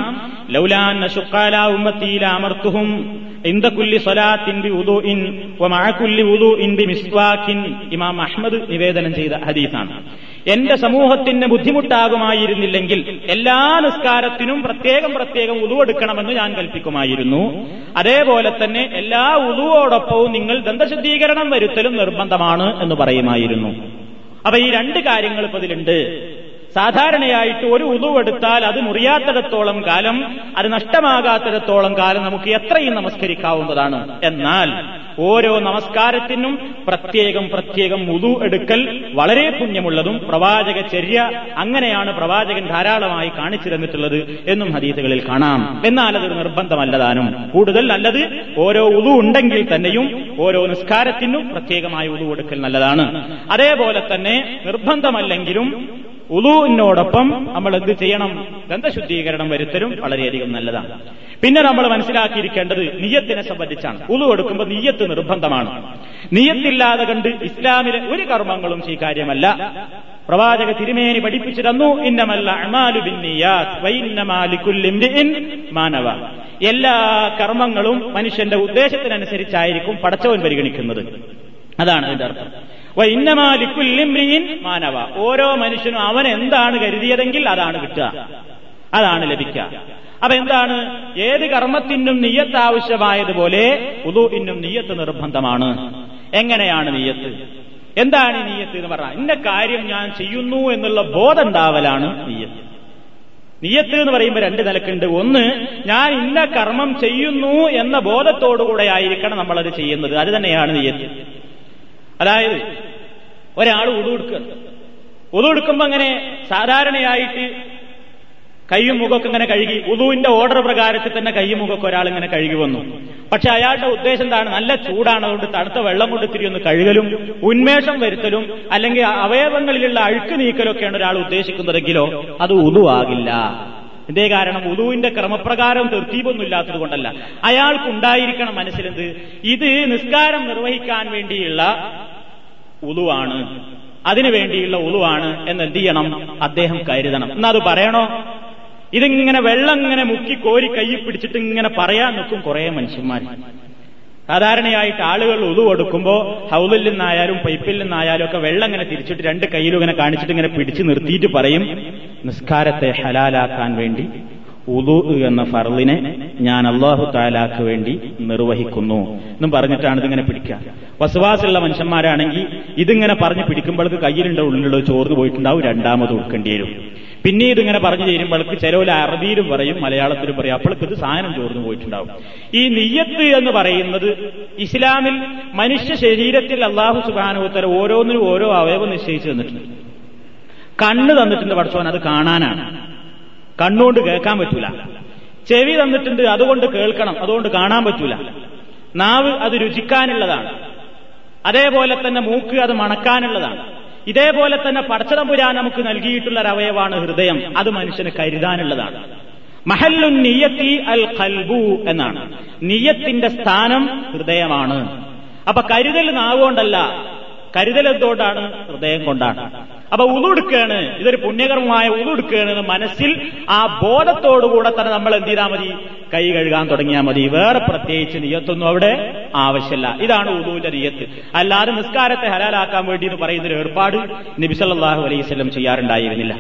ലൗലാൻ ശുക്കാല ഉമ്മത്തിയില അമർത്തുഹും ഇന്ദ കുല്ലി സ്വലാത്തിൻ ബി ഉദൂഇൻ വമഅ ഉദു ഇൻ ബി മിസ്വാഖിൻ ഇമാം അഹ്മദ് നിവേദനം ചെയ്ത ഹദീസാണ്. എന്റെ സമൂഹത്തിന് ബുദ്ധിമുട്ടാകുമായിരുന്നില്ലെങ്കിൽ എല്ലാ നിസ്കാരത്തിനും പ്രത്യേകം പ്രത്യേകം ഉളുവെടുക്കണമെന്ന് ഞാൻ കൽപ്പിക്കുമായിരുന്നു. അതേപോലെ തന്നെ എല്ലാ ഉളുവോടൊപ്പവും നിങ്ങൾ ദന്തശുദ്ധീകരണം വരുത്തലും നിർബന്ധമാണ് എന്ന് പറയുമായിരുന്നു. അപ്പൊ ഈ രണ്ട് കാര്യങ്ങൾ ഇപ്പൊ ഇതിലുണ്ട്. സാധാരണയായിട്ട് ഒരു ഉതുവെടുത്താൽ അത് മുറിയാത്തിടത്തോളം കാലം അത് നഷ്ടമാകാത്തിടത്തോളം കാലം നമുക്ക് എത്രയും നമസ്കരിക്കാവുന്നതാണ്. എന്നാൽ ഓരോ നമസ്കാരത്തിനും പ്രത്യേകം പ്രത്യേകം ഉതു എടുക്കൽ വളരെ പുണ്യമുള്ളതും പ്രവാചക ചര്യ അങ്ങനെയാണ് പ്രവാചകൻ ധാരാളമായി കാണിച്ചു തന്നിട്ടുള്ളത് എന്നും ഹദീസുകളിൽ കാണാം. എന്നാൽ അതൊരു നിർബന്ധമല്ലതാനും. കൂടുതൽ നല്ലത് ഓരോ ഉതു ഉണ്ടെങ്കിൽ തന്നെയും ഓരോ നിസ്കാരത്തിനും പ്രത്യേകമായി ഉതു എടുക്കൽ നല്ലതാണ്. അതേപോലെ തന്നെ നിർബന്ധമല്ലെങ്കിലും ഉലുവിനോടൊപ്പം നമ്മൾ എന്ത് ചെയ്യണം? ഗന്ധശുദ്ധീകരണം വരുത്തലും വളരെയധികം നല്ലതാണ്. പിന്നെ നമ്മൾ മനസ്സിലാക്കിയിരിക്കേണ്ടത് നീയത്തിനെ സംബന്ധിച്ചാണ്. ഉളു എടുക്കുമ്പോൾ നീയത്ത് നിർബന്ധമാണ്. നീയത്തില്ലാതെ കണ്ട് ഇസ്ലാമിലെ ഒരു കർമ്മങ്ങളും സ്വീകാര്യമല്ല പ്രവാചക തിരുമേനി പഠിപ്പിച്ചു തന്നു ഇന്നമല്ല മാനവ. എല്ലാ കർമ്മങ്ങളും മനുഷ്യന്റെ ഉദ്ദേശത്തിനനുസരിച്ചായിരിക്കും പടച്ചവൻ പരിഗണിക്കുന്നത്. അതാണ് അതിന്റെ അർത്ഥം. ഇന്നമാലിക്കുല്ലിംബ്രീൻ മാനവ. ഓരോ മനുഷ്യനും അവൻ എന്താണ് കരുതിയതെങ്കിൽ അതാണ് കിട്ടുക. അതാണ് ലഭിക്കുക. അപ്പൊ എന്താണ്? ഏത് കർമ്മത്തിനും നീയത്ത് ആവശ്യമായതുപോലെ ഉദുവിനും നീയത്ത് നിർബന്ധമാണ്. എങ്ങനെയാണ് നീയത്ത്? എന്താണ് നീയത്ത് എന്ന് പറഞ്ഞാൽ ഇന്ന കാര്യം ഞാൻ ചെയ്യുന്നു എന്നുള്ള ബോധം ഉണ്ടാവലാണ് നീയത്ത്. നീയത്ത് എന്ന് പറയുമ്പോൾ രണ്ട് നിലക്കുണ്ട്. ഒന്ന് ഞാൻ ഇന്ന കർമ്മം ചെയ്യുന്നു എന്ന ബോധത്തോടുകൂടെ ആയിരിക്കണം നമ്മളത് ചെയ്യുന്നത്. അത് തന്നെയാണ് നീയത്ത്. അതായത് ഒരാൾ ഉതുകൊടുക്കുക ഉതുകൊടുക്കുമ്പോ അങ്ങനെ സാധാരണയായിട്ട് കൈയും മുഖമൊക്കെ ഇങ്ങനെ കഴുകി ഉതുവിന്റെ ഓർഡർ പ്രകാരത്തിൽ തന്നെ കൈയും മുഖമൊക്കെ ഒരാൾ ഇങ്ങനെ കഴുകി വന്നു. പക്ഷെ അയാളുടെ ഉദ്ദേശം എന്താണ്? നല്ല ചൂടാണ് അതുകൊണ്ട് തണുത്ത വെള്ളം കൊണ്ട് തിരി ഒന്ന് കഴുകലും ഉന്മേഷം വരുത്തലും അല്ലെങ്കിൽ അവയവങ്ങളിലുള്ള അഴുക്ക് നീക്കലൊക്കെയാണ് ഒരാൾ ഉദ്ദേശിക്കുന്നതെങ്കിലോ അത് ഉതുവാകില്ല ഇതേ കാരണം? ഉദുവിന്റെ ക്രമപ്രകാരം തെർത്തീപൊന്നും ഇല്ലാത്തത് കൊണ്ടല്ല. അയാൾക്കുണ്ടായിരിക്കണം മനസ്സിലെന്ത്? ഇത് നിസ്കാരം നിർവഹിക്കാൻ വേണ്ടിയുള്ള ഉളുവാണ്. അതിനു വേണ്ടിയുള്ള ഉളുവാണ് എന്ന് എന്ത് ചെയ്യണം? അദ്ദേഹം കരുതണം. എന്നാ അത് പറയണോ? ഇതിങ്ങനെ വെള്ളം ഇങ്ങനെ മുക്കി കോരി കൈ പിടിച്ചിട്ട് ഇങ്ങനെ പറയാൻ നിൽക്കും കുറെ മനുഷ്യന്മാർ. സാധാരണയായിട്ട് ആളുകൾ ഉളു കൊടുക്കുമ്പോൾ ഹൗലിൽ നിന്നായാലും പൈപ്പിൽ നിന്നായാലും ഒക്കെ വെള്ളം ഇങ്ങനെ തിരിച്ചിട്ട് രണ്ട് കയ്യിലും ഇങ്ങനെ കാണിച്ചിട്ട് ഇങ്ങനെ പിടിച്ച് നിർത്തിയിട്ട് പറയും നിസ്കാരത്തെ ഹലാലാക്കാൻ വേണ്ടി ഉദു എന്ന ഫർലിനെ ഞാൻ അള്ളാഹു താലാക്ക് വേണ്ടി നിർവഹിക്കുന്നു എന്നും പറഞ്ഞിട്ടാണ് ഇതിങ്ങനെ പിടിക്കുക. വസവാസുള്ള മനുഷ്യന്മാരാണെങ്കിൽ ഇതിങ്ങനെ പറഞ്ഞ് പിടിക്കുമ്പോഴേക്ക് കയ്യിലുണ്ടോ ഉള്ളിലുണ്ടോ ചോർന്ന് പോയിട്ടുണ്ടാവും രണ്ടാമത് കൊടുക്കേണ്ടി വരും. പിന്നീട് ഇങ്ങനെ പറഞ്ഞു തീരുമ്പോഴേക്ക് ചിലവിൽ അറബിയിലും പറയും മലയാളത്തിലും പറയും അപ്പോഴേക്ക് ഇത് സാധനം ചോർന്നു പോയിട്ടുണ്ടാവും. ഈ നിയ്യത്ത് എന്ന് പറയുന്നത് ഇസ്ലാമിൽ മനുഷ്യ ശരീരത്തിൽ അള്ളാഹു സുബാനുത്തര ഓരോന്നിനും ഓരോ അവയവം നിശ്ചയിച്ചു തന്നിട്ടുണ്ട്. കണ്ണ് തന്നിട്ടുണ്ട് പഠിച്ചോൻ അത് കാണാനാണ്. കണ്ണുകൊണ്ട് കേൾക്കാൻ പറ്റൂല. ചെവി തന്നിട്ടുണ്ട് അതുകൊണ്ട് കേൾക്കണം അതുകൊണ്ട് കാണാൻ പറ്റൂല. നാവ് അത് രുചിക്കാനുള്ളതാണ്. അതേപോലെ തന്നെ മൂക്ക് അത് മണക്കാനുള്ളതാണ്. ഇതേപോലെ തന്നെ പടച്ചതമ്പുരാൻ നമുക്ക് നൽകിയിട്ടുള്ള ഒരവയവാണ് ഹൃദയം. അത് മനുഷ്യന് കരുതാനുള്ളതാണ്. മഹല്ലു നിയത്തി അൽ ഖൽബു എന്നാണ്. നിയത്തിന്റെ സ്ഥാനം ഹൃദയമാണ്. അപ്പൊ കരുതൽ നാവുകൊണ്ടല്ല കരുതൽ എന്തുകൊണ്ടാണ്? ഹൃദയം കൊണ്ടാണ്. അപ്പൊ ഉളുടുക്കുകയാണ് ഇതൊരു പുണ്യകർമ്മമായ ഉളുടുക്കുകയാണ് മനസ്സിൽ ആ ബോധത്തോടുകൂടെ തന്നെ നമ്മൾ എന്ത് ചെയ്താൽ മതി? കൈ കഴുകാൻ തുടങ്ങിയാൽ മതി. വേറെ പ്രത്യേകിച്ച് നിയത്തൊന്നും അവിടെ ആവശ്യമില്ല. ഇതാണ് ഉദൂന്റെ നിയത്ത്. അല്ലാതെ നിസ്കാരത്തെ ഹലാലാക്കാൻ വേണ്ടി എന്ന് പറയുന്ന ഒരു ഏർപ്പാട് നബിസല്ലാഹു അലൈവല്ലം ചെയ്യാറുണ്ടായിരുന്നില്ല.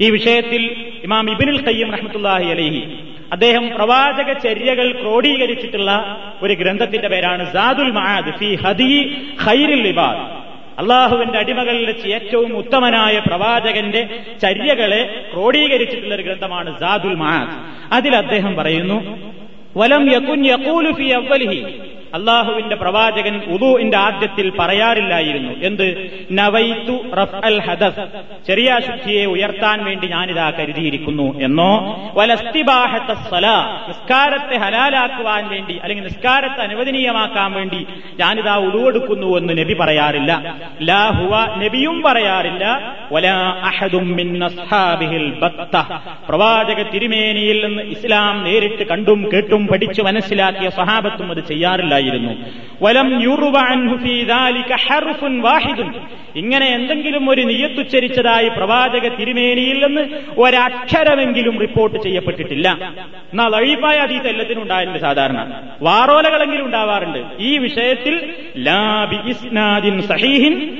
ഈ വിഷയത്തിൽ ഇമാം ഇബിനുൽ ഖയ്യം റഹ്മത്തുല്ലാഹി അലൈഹി അദ്ദേഹം പ്രവാചക ചര്യകൾ ക്രോഡീകരിച്ചിട്ടുള്ള ഒരു ഗ്രന്ഥത്തിന്റെ പേരാണ് സാദുൽ മഹാദ് ഫി ഹദി ഖൈറിൽ ഇബാദ് അള്ളാഹുവിന്റെ അടിമകളിൽ വെച്ച് ഏറ്റവും ഉത്തമനായ പ്രവാചകന്റെ ചര്യകളെ ക്രോഡീകരിച്ചിട്ടുള്ള ഒരു ഗ്രന്ഥമാണ് സാദുൽ മഹാദ് അതിൽ അദ്ദേഹം പറയുന്നു വലം യകുൻ യഖൂലു ഫി അവലിഹി അള്ളാഹുവിന്റെ പ്രവാചകൻ ഉദുവിന്റെ ആദ്യത്തിൽ പറയാറില്ലായിരുന്നു. എന്ത്? നവൈത്തു റഫ് അൽ ഹദസ് ചെറിയ ശുദ്ധിയെ ഉയർത്താൻ വേണ്ടി ഞാനിതാ കരുതിയിരിക്കുന്നു എന്നോ വലസ്തിബാഹത്ത നിസ്കാരത്തെ ഹലാലാക്കുവാൻ വേണ്ടി അല്ലെങ്കിൽ നിസ്കാരത്തെ അനുവദനീയമാക്കാൻ വേണ്ടി ഞാനിതാ ഉടുവെടുക്കുന്നു എന്ന് നബി പറയാറില്ല. ലാഹുവ നബിയും പറയാറില്ല. വലാ അഹദും പ്രവാചക തിരുമേനിയിൽ നിന്ന് ഇസ്ലാം നേരിട്ട് കണ്ടും കേട്ടും പഠിച്ചു മനസ്സിലാക്കിയ സഹാബത്തും അത് ചെയ്യാറില്ലായിരുന്നു വലം ഹർഫുൻ വാഹിദുൻ. ഇങ്ങനെ എന്തെങ്കിലും ഒരു നിയത്തുച്ചരിച്ചതായി പ്രവാചക തിരുമേനിയിൽ നിന്ന് ഒരക്ഷരമെങ്കിലും റിപ്പോർട്ട് ചെയ്യപ്പെട്ടിട്ടില്ല. എന്നാൽ അഴിപ്പായ അതീത് എല്ലാത്തിനും ഉണ്ടായിട്ടുണ്ട് സാധാരണ. വാറോലകളെങ്കിലും ഉണ്ടാവാറുണ്ട്. ഈ വിഷയത്തിൽ ലാബി ഇസ്നാദിൻ സഹീഹിൻ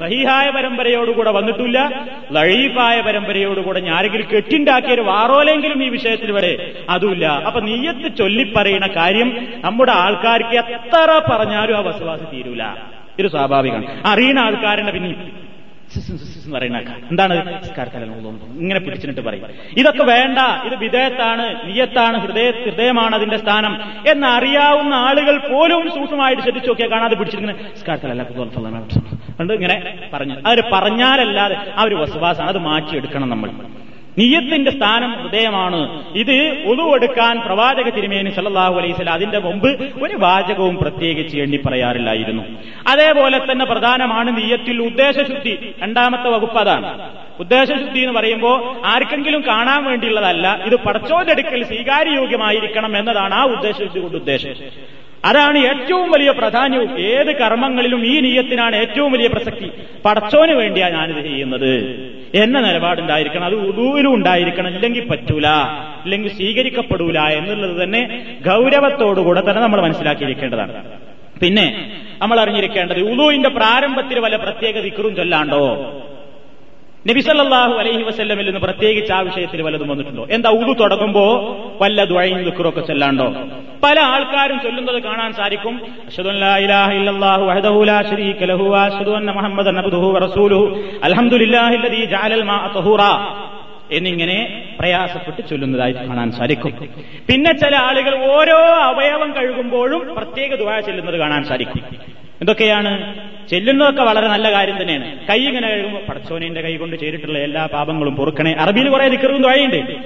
സഹീഹായ പരമ്പരയോടുകൂടെ വന്നിട്ടില്ല. ലഴീഫായ പരമ്പരയോടുകൂടെ ഞാരെങ്കിലും കെട്ടിണ്ടാക്കിയ ഒരു വാറോലെങ്കിലും ഈ വിഷയത്തിൽ വരെ അതുമില്ല. അപ്പൊ നീയത്ത് ചൊല്ലിപ്പറയുന്ന കാര്യം നമ്മുടെ ആൾക്കാർക്ക് എത്ര പറഞ്ഞാലും ആ വസവാസി തീരൂല. ഇത് സ്വാഭാവികമാണ്. അറിയുന്ന ആൾക്കാരുടെ പിന്നെ എന്താണ് ഇങ്ങനെ പിടിച്ചിട്ട് പറയും. ഇതൊക്കെ വേണ്ട. ഇത് വിധേയത്താണ് നിയത്താണ് ഹൃദയ ഹൃദയമാണ് അതിന്റെ സ്ഥാനം. എന്ന് അറിയാവുന്ന ആളുകൾ പോലും സൂക്ഷ്മമായിട്ട് ശ്രദ്ധിച്ചു നോക്കിയാൽ കാണാതെ പിടിച്ചിരിക്കുന്നത് ഇങ്ങനെ പറഞ്ഞു. അവർ പറഞ്ഞാലല്ലാതെ ആ ഒരു വസവാസാണ്. അത് മാറ്റിയെടുക്കണം നമ്മൾ. നിയത്തിന്റെ സ്ഥാനം ഹൃദയമാണ്. ഇത് ഒതുവെടുക്കാൻ പ്രവാചക തിരുമേനി സല്ലാഹു അലൈഹിസ്ലാം അതിന്റെ മുമ്പ് ഒരു വാചകവും പ്രത്യേകിച്ച് എണ്ണി പറയാറില്ലായിരുന്നു. അതേപോലെ തന്നെ പ്രധാനമാണ് നീയത്തിൽ ഉദ്ദേശശുദ്ധി. രണ്ടാമത്തെ വകുപ്പ് അതാണ്. ഉദ്ദേശശുദ്ധി എന്ന് പറയുമ്പോൾ ആർക്കെങ്കിലും കാണാൻ വേണ്ടിയുള്ളതല്ല ഇത് പടച്ചോന്റെ അടുക്കൽ സ്വീകാര്യയോഗ്യമായിരിക്കണം എന്നതാണ് ആ ഉദ്ദേശശുദ്ധി കൊണ്ട് ഉദ്ദേശം അതാണ് ഏറ്റവും വലിയ പ്രാധാന്യവും. ഏത് കർമ്മങ്ങളിലും ഈ നീയത്തിനാണ് ഏറ്റവും വലിയ പ്രസക്തി. പടച്ചോന് വേണ്ടിയാണ് ഞാനിത് ചെയ്യുന്നത്. എന്ന നിലപാടുണ്ടായിരിക്കണം. അത് ഉദൂവിലും ഉണ്ടായിരിക്കണം. ഇല്ലെങ്കിൽ പറ്റൂല. ഇല്ലെങ്കിൽ സ്വീകരിക്കപ്പെടൂല എന്നുള്ളത് തന്നെ ഗൗരവത്തോടുകൂടെ തന്നെ നമ്മൾ മനസ്സിലാക്കിയിരിക്കേണ്ടതാണ്. പിന്നെ നമ്മൾ അറിഞ്ഞിരിക്കേണ്ടത് ഉദൂവിന്റെ പ്രാരംഭത്തിൽ വല്ല പ്രത്യേക വിക്രും ചൊല്ലാണ്ടോ? നബിസല്ലാഹു അലൈഹി വസ്ല്ലമിൽ നിന്ന് പ്രത്യേകിച്ച് ആ വിഷയത്തിൽ വല്ലതും വന്നിട്ടുണ്ടോ? എന്താ ഉതു തുടങ്ങുമ്പോ വല്ല ദ്വഴയും ദുഃഖറൊക്കെ ചെല്ലാണ്ടോ? പല ആൾക്കാരും ചൊല്ലുന്നത് കാണാൻ സാധിക്കും. എന്നിങ്ങനെ പ്രയാസപ്പെട്ട് ചൊല്ലുന്നതായി കാണാൻ സാധിക്കും. പിന്നെ ചില ആളുകൾ ഓരോ അവയവം കഴുകുമ്പോഴും പ്രത്യേക ദുവാ ചെല്ലുന്നത് കാണാൻ സാധിക്കും. എന്തൊക്കെയാണ്? ചെല്ലുന്നതൊക്കെ വളരെ നല്ല കാര്യം തന്നെയാണ്. കൈ ഇങ്ങനെ കഴുകുമ്പോൾ പടച്ചോനേന്റെ കൈ കൊണ്ട് ചെയ്തിട്ടുള്ള എല്ലാ പാപങ്ങളും പൊറുക്കണേ. അറബിയിൽ കുറെ ദിക്കറും വഴിയുണ്ട്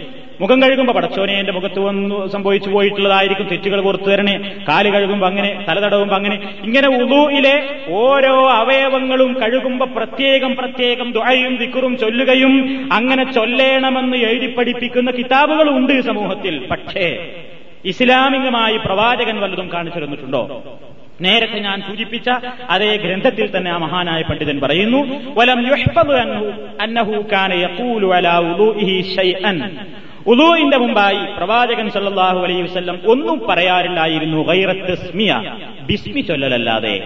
മുഖം കഴുകുമ്പോൾ പടച്ചോനെ എന്റെ മുഖത്ത് വന്നു സംഭവിച്ചു പോയിട്ടുള്ളതായിരിക്കും തെറ്റുകൾ പുറത്തു തരണേ കാൽ കഴുകുമ്പോൾ അങ്ങനെ തല തടവുമ്പോൾ അങ്ങനെ. ഇങ്ങനെ ഉദൂയിലെ ഓരോ അവയവങ്ങളും കഴുകുമ്പോൾ പ്രത്യേകം പ്രത്യേകം ദുഴയും ദിക്കറും ചൊല്ലുകയും അങ്ങനെ ചൊല്ലേണമെന്ന് എഴുതി പഠിപ്പിക്കുന്ന കിതാബുകളും ഉണ്ട് സമൂഹത്തിൽ. പക്ഷേ ഇസ്ലാമികമായി പ്രവാചകൻ വല്ലതും കാണിച്ചു തന്നിട്ടുണ്ടോ? നേരത്തെ ഞാൻ സൂചിപ്പിച്ച അതേ ഗ്രന്ഥത്തിൽ തന്നെ ആ മഹാനായ പണ്ഡിതൻ പറയുന്നു വലം മുമ്പായി പ്രവാചകൻ സല്ലാഹു അലൈഹി വസല്ലം ഒന്നും പറയാറില്ലായിരുന്നു ഗൈറത്ത് ബിസ്മി ചൊല്ലലല്ലാതെ.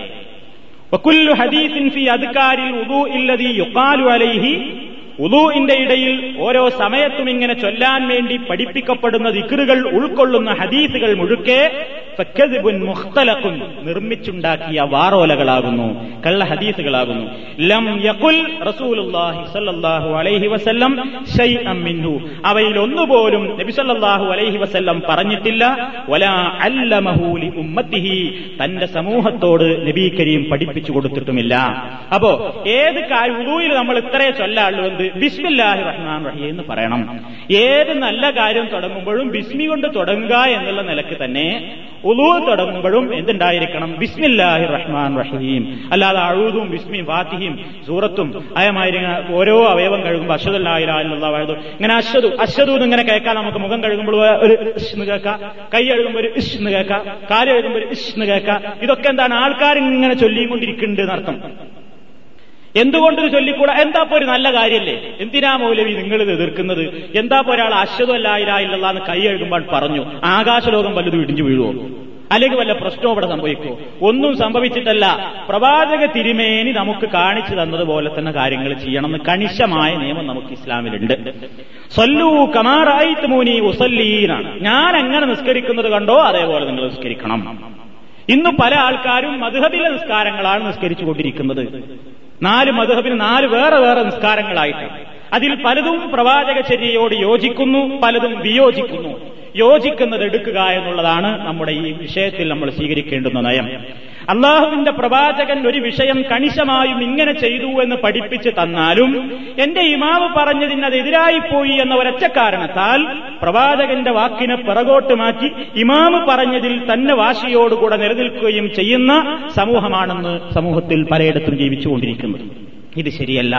ഉദൂഇന്റെ ഇടയിൽ ഓരോ സമയത്തും ഇങ്ങനെ ചൊല്ലാൻ വേണ്ടി പഠിപ്പിക്കപ്പെടുന്ന ദിക്കറുകൾ ഉൾക്കൊള്ളുന്ന ഹദീസുകൾ മുഴുക്കെ മുഖ്തലഖുൻ നിർമ്മിച്ചുണ്ടാക്കിയ വാറോലകളാകുന്നു കള്ള ഹദീസുകളാകുന്നു. ലം യഖുൽ റസൂലുള്ളാഹി സ്വല്ലല്ലാഹു അലൈഹി വസല്ലം ഷൈഅൻ മിൻഹു. അവയിൽ ഒന്നുപോലും നബി സ്വല്ലല്ലാഹു അലൈഹി വസല്ലം പറഞ്ഞിട്ടില്ല. വലാ അല്ലമഹു ലി ഉമ്മത്തിഹി. തന്റെ സമൂഹത്തോട് നബി കരീം പഠിപ്പിച്ചു കൊടുത്തിട്ടുമില്ല. അപ്പോ ഏത് ഉദൂയിൽ നമ്മൾ ഇത്രയേ ചൊല്ലാള്ളൂ എന്ത് ബിസ്മില്ലാഹി റഹ്മാൻ റഹീം എന്ന് പറയണം. ഏത് നല്ല കാര്യം തുടങ്ങുമ്പോഴും ബിസ്മി കൊണ്ട് തുടങ്ങുക എന്നുള്ള നിലയ്ക്ക് തന്നെ ഉലു തുടങ്ങുമ്പോഴും എന്തുണ്ടായിരിക്കണം? ബിസ്മില്ലാഹി റഹ്മാൻ റഹീം. അല്ലാതെ അഴുതും ബിസ്മിയും ഫാത്തിഹിയും സൂറത്തും അയമായി ഓരോ അവയവം കഴുകുമ്പോൾ അശ്വതല്ലായിരുന്നുള്ള വഴുതു ഇങ്ങനെ അശ്വതു അശ്വതു ഇങ്ങനെ കേൾക്കാം. നമുക്ക് മുഖം കഴുകുമ്പോൾ ഒരു ഇഷ് എന്ന് കേൾക്കാം. കൈ എഴുതുമ്പോൾ ഒരു ഇഷ് എന്ന് കേൾക്കാം. കാൽ എഴുതുമ്പോൾ ഒരു ഇഷ് എന്ന് കേൾക്കാം. ഇതൊക്കെ എന്താണ്? ആൾക്കാർ ഇങ്ങനെ ചൊല്ലിക്കൊണ്ടിരിക്കുന്നുണ്ട് എന്നർത്ഥം. എന്തുകൊണ്ട് ചൊല്ലിക്കൂട? എന്താ ഒരു നല്ല കാര്യമല്ലേ എന്തിനാ മൗലവി നിങ്ങൾ ഇത് എതിർക്കുന്നത്? എന്താ ഒരാൾ അശ്വതല്ലായില്ല എന്ന് കൈ എഴുകുമ്പോൾ പറഞ്ഞു ആകാശലോകം വല്ലതും ഇടിഞ്ഞു വീഴുവോ? അല്ലെങ്കിൽ വല്ല പ്രശ്നവും ഇവിടെ സംഭവിക്കോ ഒന്നും സംഭവിച്ചിട്ടല്ല. പ്രവാചക തിരുമേനി നമുക്ക് കാണിച്ചു തന്നതുപോലെ തന്നെ കാര്യങ്ങൾ ചെയ്യണമെന്ന് കണിശമായ നിയമം നമുക്ക് ഇസ്ലാമിലുണ്ട്. മൂനി ഞാൻ എങ്ങനെ നിസ്കരിക്കുന്നത് കണ്ടോ അതേപോലെ നിങ്ങൾ നിസ്കരിക്കണം. ഇന്ന് പല ആൾക്കാരും മധുഹബിലെ നിസ്കാരങ്ങളാണ് നിസ്കരിച്ചു കൊണ്ടിരിക്കുന്നത് നാല് മധുഹബിന് നാല് വേറെ വേറെ നിസ്കാരങ്ങളായിട്ടാണ് അതിൽ പലതും പ്രവാചക ചര്യയോട് യോജിക്കുന്നു പലതും വിയോജിക്കുന്നു. യോജിക്കുന്നത് എടുക്കുക എന്നുള്ളതാണ് നമ്മുടെ ഈ വിഷയത്തിൽ നമ്മൾ സ്വീകരിക്കേണ്ടുന്ന നയം. അള്ളാഹുവിന്റെ പ്രവാചകൻ ഒരു വിഷയം കണിശമായും ഇങ്ങനെ ചെയ്തു എന്ന് പഠിപ്പിച്ചു തന്നാലും എന്റെ ഇമാവ് പറഞ്ഞതിന് അത് എതിരായിപ്പോയി എന്ന ഒരൊറ്റ കാരണത്താൽ പ്രവാചകന്റെ വാക്കിനെ പിറകോട്ട് മാറ്റി ഇമാമ് പറഞ്ഞതിൽ തന്നെ വാശിയോടുകൂടെ നിലനിൽക്കുകയും ചെയ്യുന്ന സമൂഹമാണെന്ന് സമൂഹത്തിൽ പലയിടത്തും ജീവിച്ചുകൊണ്ടിരിക്കുന്നത്. ഇത് ശരിയല്ല.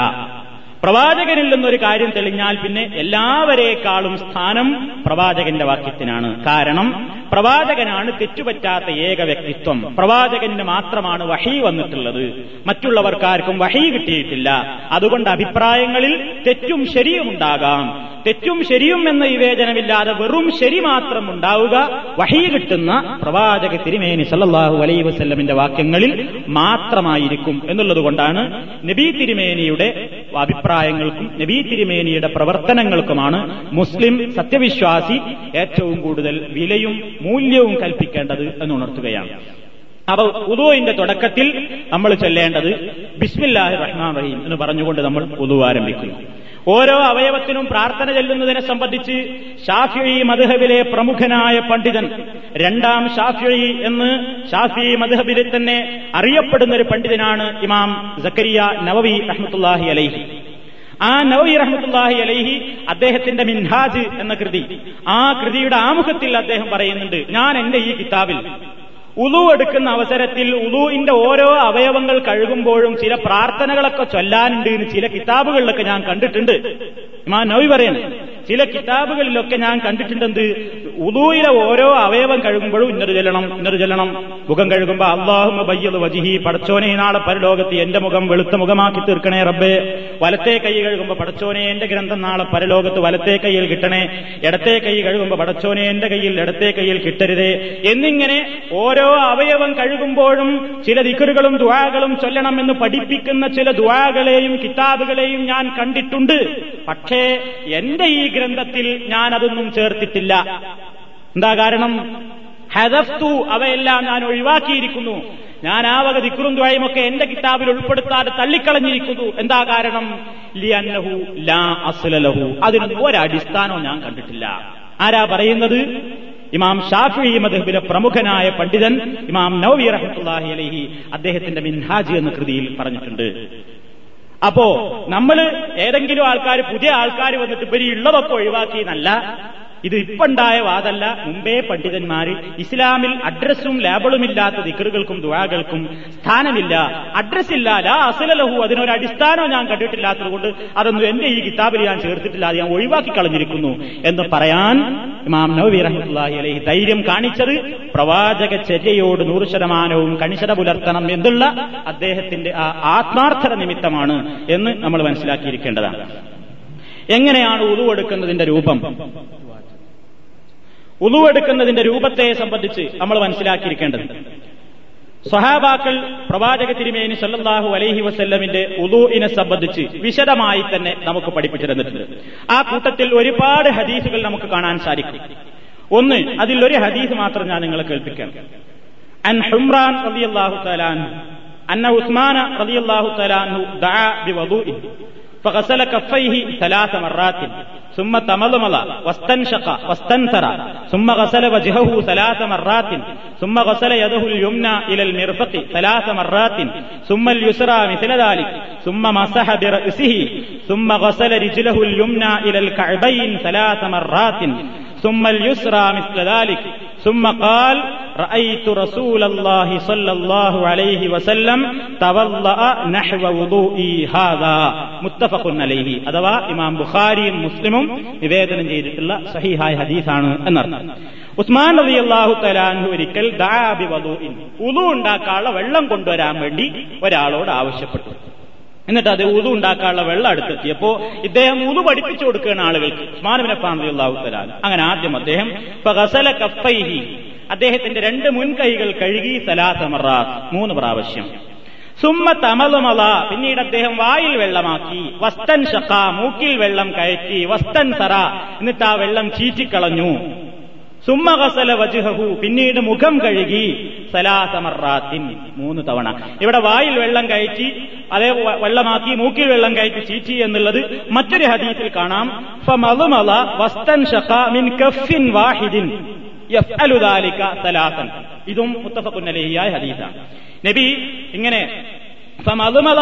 പ്രവാചകനിൽ നിന്നൊരു കാര്യം തെളിഞ്ഞാൽ പിന്നെ എല്ലാവരേക്കാളും സ്ഥാനം പ്രവാചകന്റെ വാക്യത്തിനാണ്. കാരണം പ്രവാചകനാണ് തെറ്റുപറ്റാത്ത ഏക വ്യക്തിത്വം. പ്രവാചകന് മാത്രമാണ് വഹി വന്നിട്ടുള്ളത്. മറ്റുള്ളവർക്കാർക്കും വഹി കിട്ടിയിട്ടില്ല. അതുകൊണ്ട് അഭിപ്രായങ്ങളിൽ തെറ്റും ശരിയും ഉണ്ടാകാം. തെറ്റും ശരിയും എന്ന വിവേചനമില്ലാതെ വെറും ശരി മാത്രം ഉണ്ടാവുക വഹി കിട്ടുന്ന പ്രവാചക തിരുമേനി സല്ലാഹു അലൈ വസ്ല്ലമിന്റെ വാക്യങ്ങളിൽ മാത്രമായിരിക്കും എന്നുള്ളതുകൊണ്ടാണ് നബി തിരുമേനിയുടെ അഭിപ്രായങ്ങൾക്കും നബി തിരുമേനിയുടെ പ്രവർത്തനങ്ങൾക്കുമാണ് മുസ്ലിം സത്യവിശ്വാസി ഏറ്റവും കൂടുതൽ വിലയും മൂല്യവും കൽപ്പിക്കേണ്ടത് എന്നുണർത്തുകയാണ് അപ്പൊ ഉദുവിന്റെ തുടക്കത്തിൽ നമ്മൾ ചൊല്ലേണ്ടത് ബിസ്മില്ലാഹി റഹ്മാൻ റഹീം എന്ന് പറഞ്ഞുകൊണ്ട് നമ്മൾ ഉദു ആരംഭിക്കുന്നു. ഓരോ അവയവത്തിനും പ്രാർത്ഥന ചെല്ലുന്നതിനെ സംബന്ധിച്ച് ഷാഫി മധുഹബിലെ പ്രമുഖനായ പണ്ഡിതൻ രണ്ടാം ഷാഫി എന്ന് ഷാഫി മധുഹബിലെ തന്നെ അറിയപ്പെടുന്ന ഒരു പണ്ഡിതനാണ് ഇമാം സക്കരിയ നവവി റഹ്മത്തുല്ലാഹി അലൈഹി. ആ നവി റഹ്മത്തുല്ലാഹി അലൈഹി അദ്ദേഹത്തിന്റെ മിൻഹാജ് എന്ന കൃതി ആ കൃതിയുടെ ആമുഖത്തിൽ അദ്ദേഹം പറയുന്നുണ്ട് ഞാൻ എന്റെ ഈ കിതാബിൽ ഉലു എടുക്കുന്ന അവസരത്തിൽ ഉളുവിന്റെ ഓരോ അവയവങ്ങൾ കഴുകുമ്പോഴും ചില പ്രാർത്ഥനകളൊക്കെ ചൊല്ലാനുണ്ട് എന്ന് ചില കിതാബുകളിലൊക്കെ ഞാൻ കണ്ടിട്ടുണ്ട്. ഇമാ നവി പറയുന്നത് ചില കിതാബുകളിലൊക്കെ ഞാൻ കണ്ടിട്ടുണ്ടെന്ത്? ഉദൂയിലെ ഓരോ അവയവം കഴുകുമ്പോഴും ഇന്നൊരു ചെല്ലണം ഇന്നൊരു ചെല്ലണം. മുഖം കഴുകുമ്പോ അള്ളാഹുമ ബയ്യത് വജിഹി പടച്ചോനെ നാളെ പരലോകത്ത് എന്റെ മുഖം വെളുത്ത മുഖമാക്കി തീർക്കണേ റബ്ബേ. വലത്തെ കൈ കഴുകുമ്പോ പടച്ചോനെ എന്റെ ഗ്രന്ഥം നാളെ പരലോകത്ത് വലത്തെ കൈയിൽ കിട്ടണേ. ഇടത്തെ കൈ കഴുകുമ്പോ പടച്ചോനെ എന്റെ കയ്യിൽ ഇടത്തെ കൈയിൽ കിട്ടരുതേ. എന്നിങ്ങനെ ഓരോ അവയവം കഴുകുമ്പോഴും ചില ദിക്കറുകളും ദുവാകളും ചൊല്ലണമെന്ന് പഠിപ്പിക്കുന്ന ചില ദുവാകളെയും കിതാബുകളെയും ഞാൻ കണ്ടിട്ടുണ്ട്. പക്ഷേ എന്റെ ഈ ഗ്രന്ഥത്തിൽ ഞാൻ അതൊന്നും ചേർത്തിട്ടില്ല. എന്താ കാരണം? ഹദഫ്തു അവയെല്ലാം ഞാൻ ഒഴിവാക്കിയിരിക്കുന്നു. ഞാൻ ആ വക ദിക്കുറും ദ്വയും ഒക്കെ എന്റെ കിതാബിൽ ഉൾപ്പെടുത്താതെ തള്ളിക്കളഞ്ഞിരിക്കുന്നു. എന്താ കാരണം? ലിയന്നഹു ലാ അസ്ലലഹു. അതിനൊന്നും ഒരടിസ്ഥാനവും ഞാൻ കണ്ടിട്ടില്ല. ആരാ പറയുന്നത്? ഇമാം ഷാഫി മദഹബിലെ പ്രമുഖനായ പണ്ഡിതൻ ഇമാം നവവി റഹ്മത്തുള്ളാഹി അലഹി അദ്ദേഹത്തിന്റെ മിൻഹാജ് എന്ന കൃതിയിൽ പറഞ്ഞിട്ടുണ്ട്. അപ്പോ നമ്മൾ ഏതെങ്കിലും ആൾക്കാർ പുതിയ ആൾക്കാർ വന്നിട്ട് ഇപ്പൊ ഉള്ളതൊക്കെ ഒഴിവാക്കി എന്നല്ല ഇത് ഇപ്പുണ്ടായ വാദല്ല. മുമ്പേ പണ്ഡിതന്മാർ ഇസ്ലാമിൽ അഡ്രസ്സും ലേബിളും ഇല്ലാത്ത ദിക്കറുകൾക്കും ദുവാകൾക്കും സ്ഥാനമില്ല. അഡ്രസ് ഇല്ല ലാ അസലലഹു അതിനൊരു അടിസ്ഥാനം ഞാൻ കണ്ടിട്ടില്ലാത്തതുകൊണ്ട് അതൊന്നും എന്റെ ഈ കിതാബിൽ ഞാൻ ചേർത്തിട്ടില്ല ഞാൻ ഒഴിവാക്കി കളഞ്ഞിരിക്കുന്നു എന്ന് പറയാൻ ഇമാം നബി റഹ്മുല്ലാഹി അലൈഹി ധൈര്യം കാണിച്ചത് പ്രവാചക ചര്യയോട് നൂറ് ശതമാനവും കണിശത പുലർത്തണം എന്നുള്ള അദ്ദേഹത്തിന്റെ ആ ആത്മാർത്ഥത നിമിത്തമാണ് എന്ന് നമ്മൾ മനസ്സിലാക്കിയിരിക്കേണ്ടതാണ്. എങ്ങനെയാണ് ഉളുവെടുക്കുന്നതിന്റെ രൂപം? ഉളുവെടുക്കുന്നതിന്റെ രൂപത്തെ സംബന്ധിച്ച് നമ്മൾ മനസ്സിലാക്കിയിരിക്കേണ്ടത് സ്വഹാബാക്കൾ പ്രവാചക തിരുമേനി സല്ലല്ലാഹു അലൈഹി വസല്ലമിന്റെ ഉദൂഇനെ സംബന്ധിച്ച് വിശദമായി തന്നെ നമുക്ക് പഠിപ്പിച്ചു തന്നിട്ടുണ്ട് ആ കൂട്ടത്തിൽ ഒരുപാട് ഹദീസുകൾ നമുക്ക് കാണാൻ സാധിക്കും ഒന്ന് അതിൽ ഒരു ഹദീസ് മാത്രം ഞാൻ നിങ്ങളെ കേൾപ്പിക്കാം അൻ ഹുംറാൻ റളിയല്ലാഹു തആല അൻഹു അന്ന ഉസ്മാന റളിയല്ലാഹു തആല അൻഹു ദഅ ബിവദൂഇ فغسل كفيه ثلاث مرات ثم تمضمض واستنشق واستنثر ثم غسل وجهه ثلاث مرات ثم غسل يده اليمنى إلى المرفق ثلاث مرات ثم اليسرى مثل ذلك ثم مسح برأسه ثم غسل رجله اليمنى إلى الكعبين ثلاث مرات. ثم اليسرى مثل ذلك ثم قال رأيت رسول الله صلى الله عليه وسلم توضأ نحو وضوئي هذا متفق عليه അഥവാ ഇമാം ബുഖാരിയും മുസ്ലിമും നിവേദനം ചെയ്തിട്ടുള്ള സഹിഹായ ഹദീസാണ് എന്നർത്ഥം ഉസ്മാൻ റബി അള്ളാഹു തലാൻഹു ഒരിക്കൽ ദാബി വധുഇൻ ഉതു ഉണ്ടാക്കാനുള്ള വെള്ളം കൊണ്ടുവരാൻ വേണ്ടി ഒരാളോട് ആവശ്യപ്പെട്ടു എന്നിട്ട് അത് ഊതു ഉണ്ടാക്കാനുള്ള വെള്ളം അടുത്തെത്തിയപ്പോ ഇദ്ദേഹം ഊതു പഠിപ്പിച്ചു കൊടുക്കുകയാണ് ആളുകൾക്ക്. ഉസ്മാനുബിനപ്പാഹു തലാൻ അങ്ങനെ ആദ്യം അദ്ദേഹം അദ്ദേഹത്തിന്റെ രണ്ട് മുൻകൈകൾ കഴുകി സലാസമറാസ് മൂന്ന് പ്രാവശ്യം. സുമ്മ തമലുമല പിന്നീട് അദ്ദേഹം വായിൽ വെള്ളമാക്കി. വസ്തൻ ഷക്ക മൂക്കിൽ വെള്ളം കയറ്റി വസ്തൻ സറ. എന്നിട്ട് ആ വെള്ളം ചീറ്റിക്കളഞ്ഞു. സുമ്മ ഗസല വജുഹു. പിന്നീട് മുഖം കഴുകി സലാസമറാത്തിൻ മൂന്ന് തവണ. ഇവിടെ വായിൽ വെള്ളം കയറ്റി അതേ വെള്ളമാക്കി മൂക്കിൽ വെള്ളം കയറ്റി ചീറ്റി എന്നുള്ളത് മറ്റൊരു ഹദീസിൽ കാണാം. വസ്തൻ മിൻ കഫിൻ വാഹിദിൻ സലാസൻ. ഇതും മുത്തഫഖുൻ അലൈഹിയായ ഹദീസാണ്. നബി ഇങ്ങനെ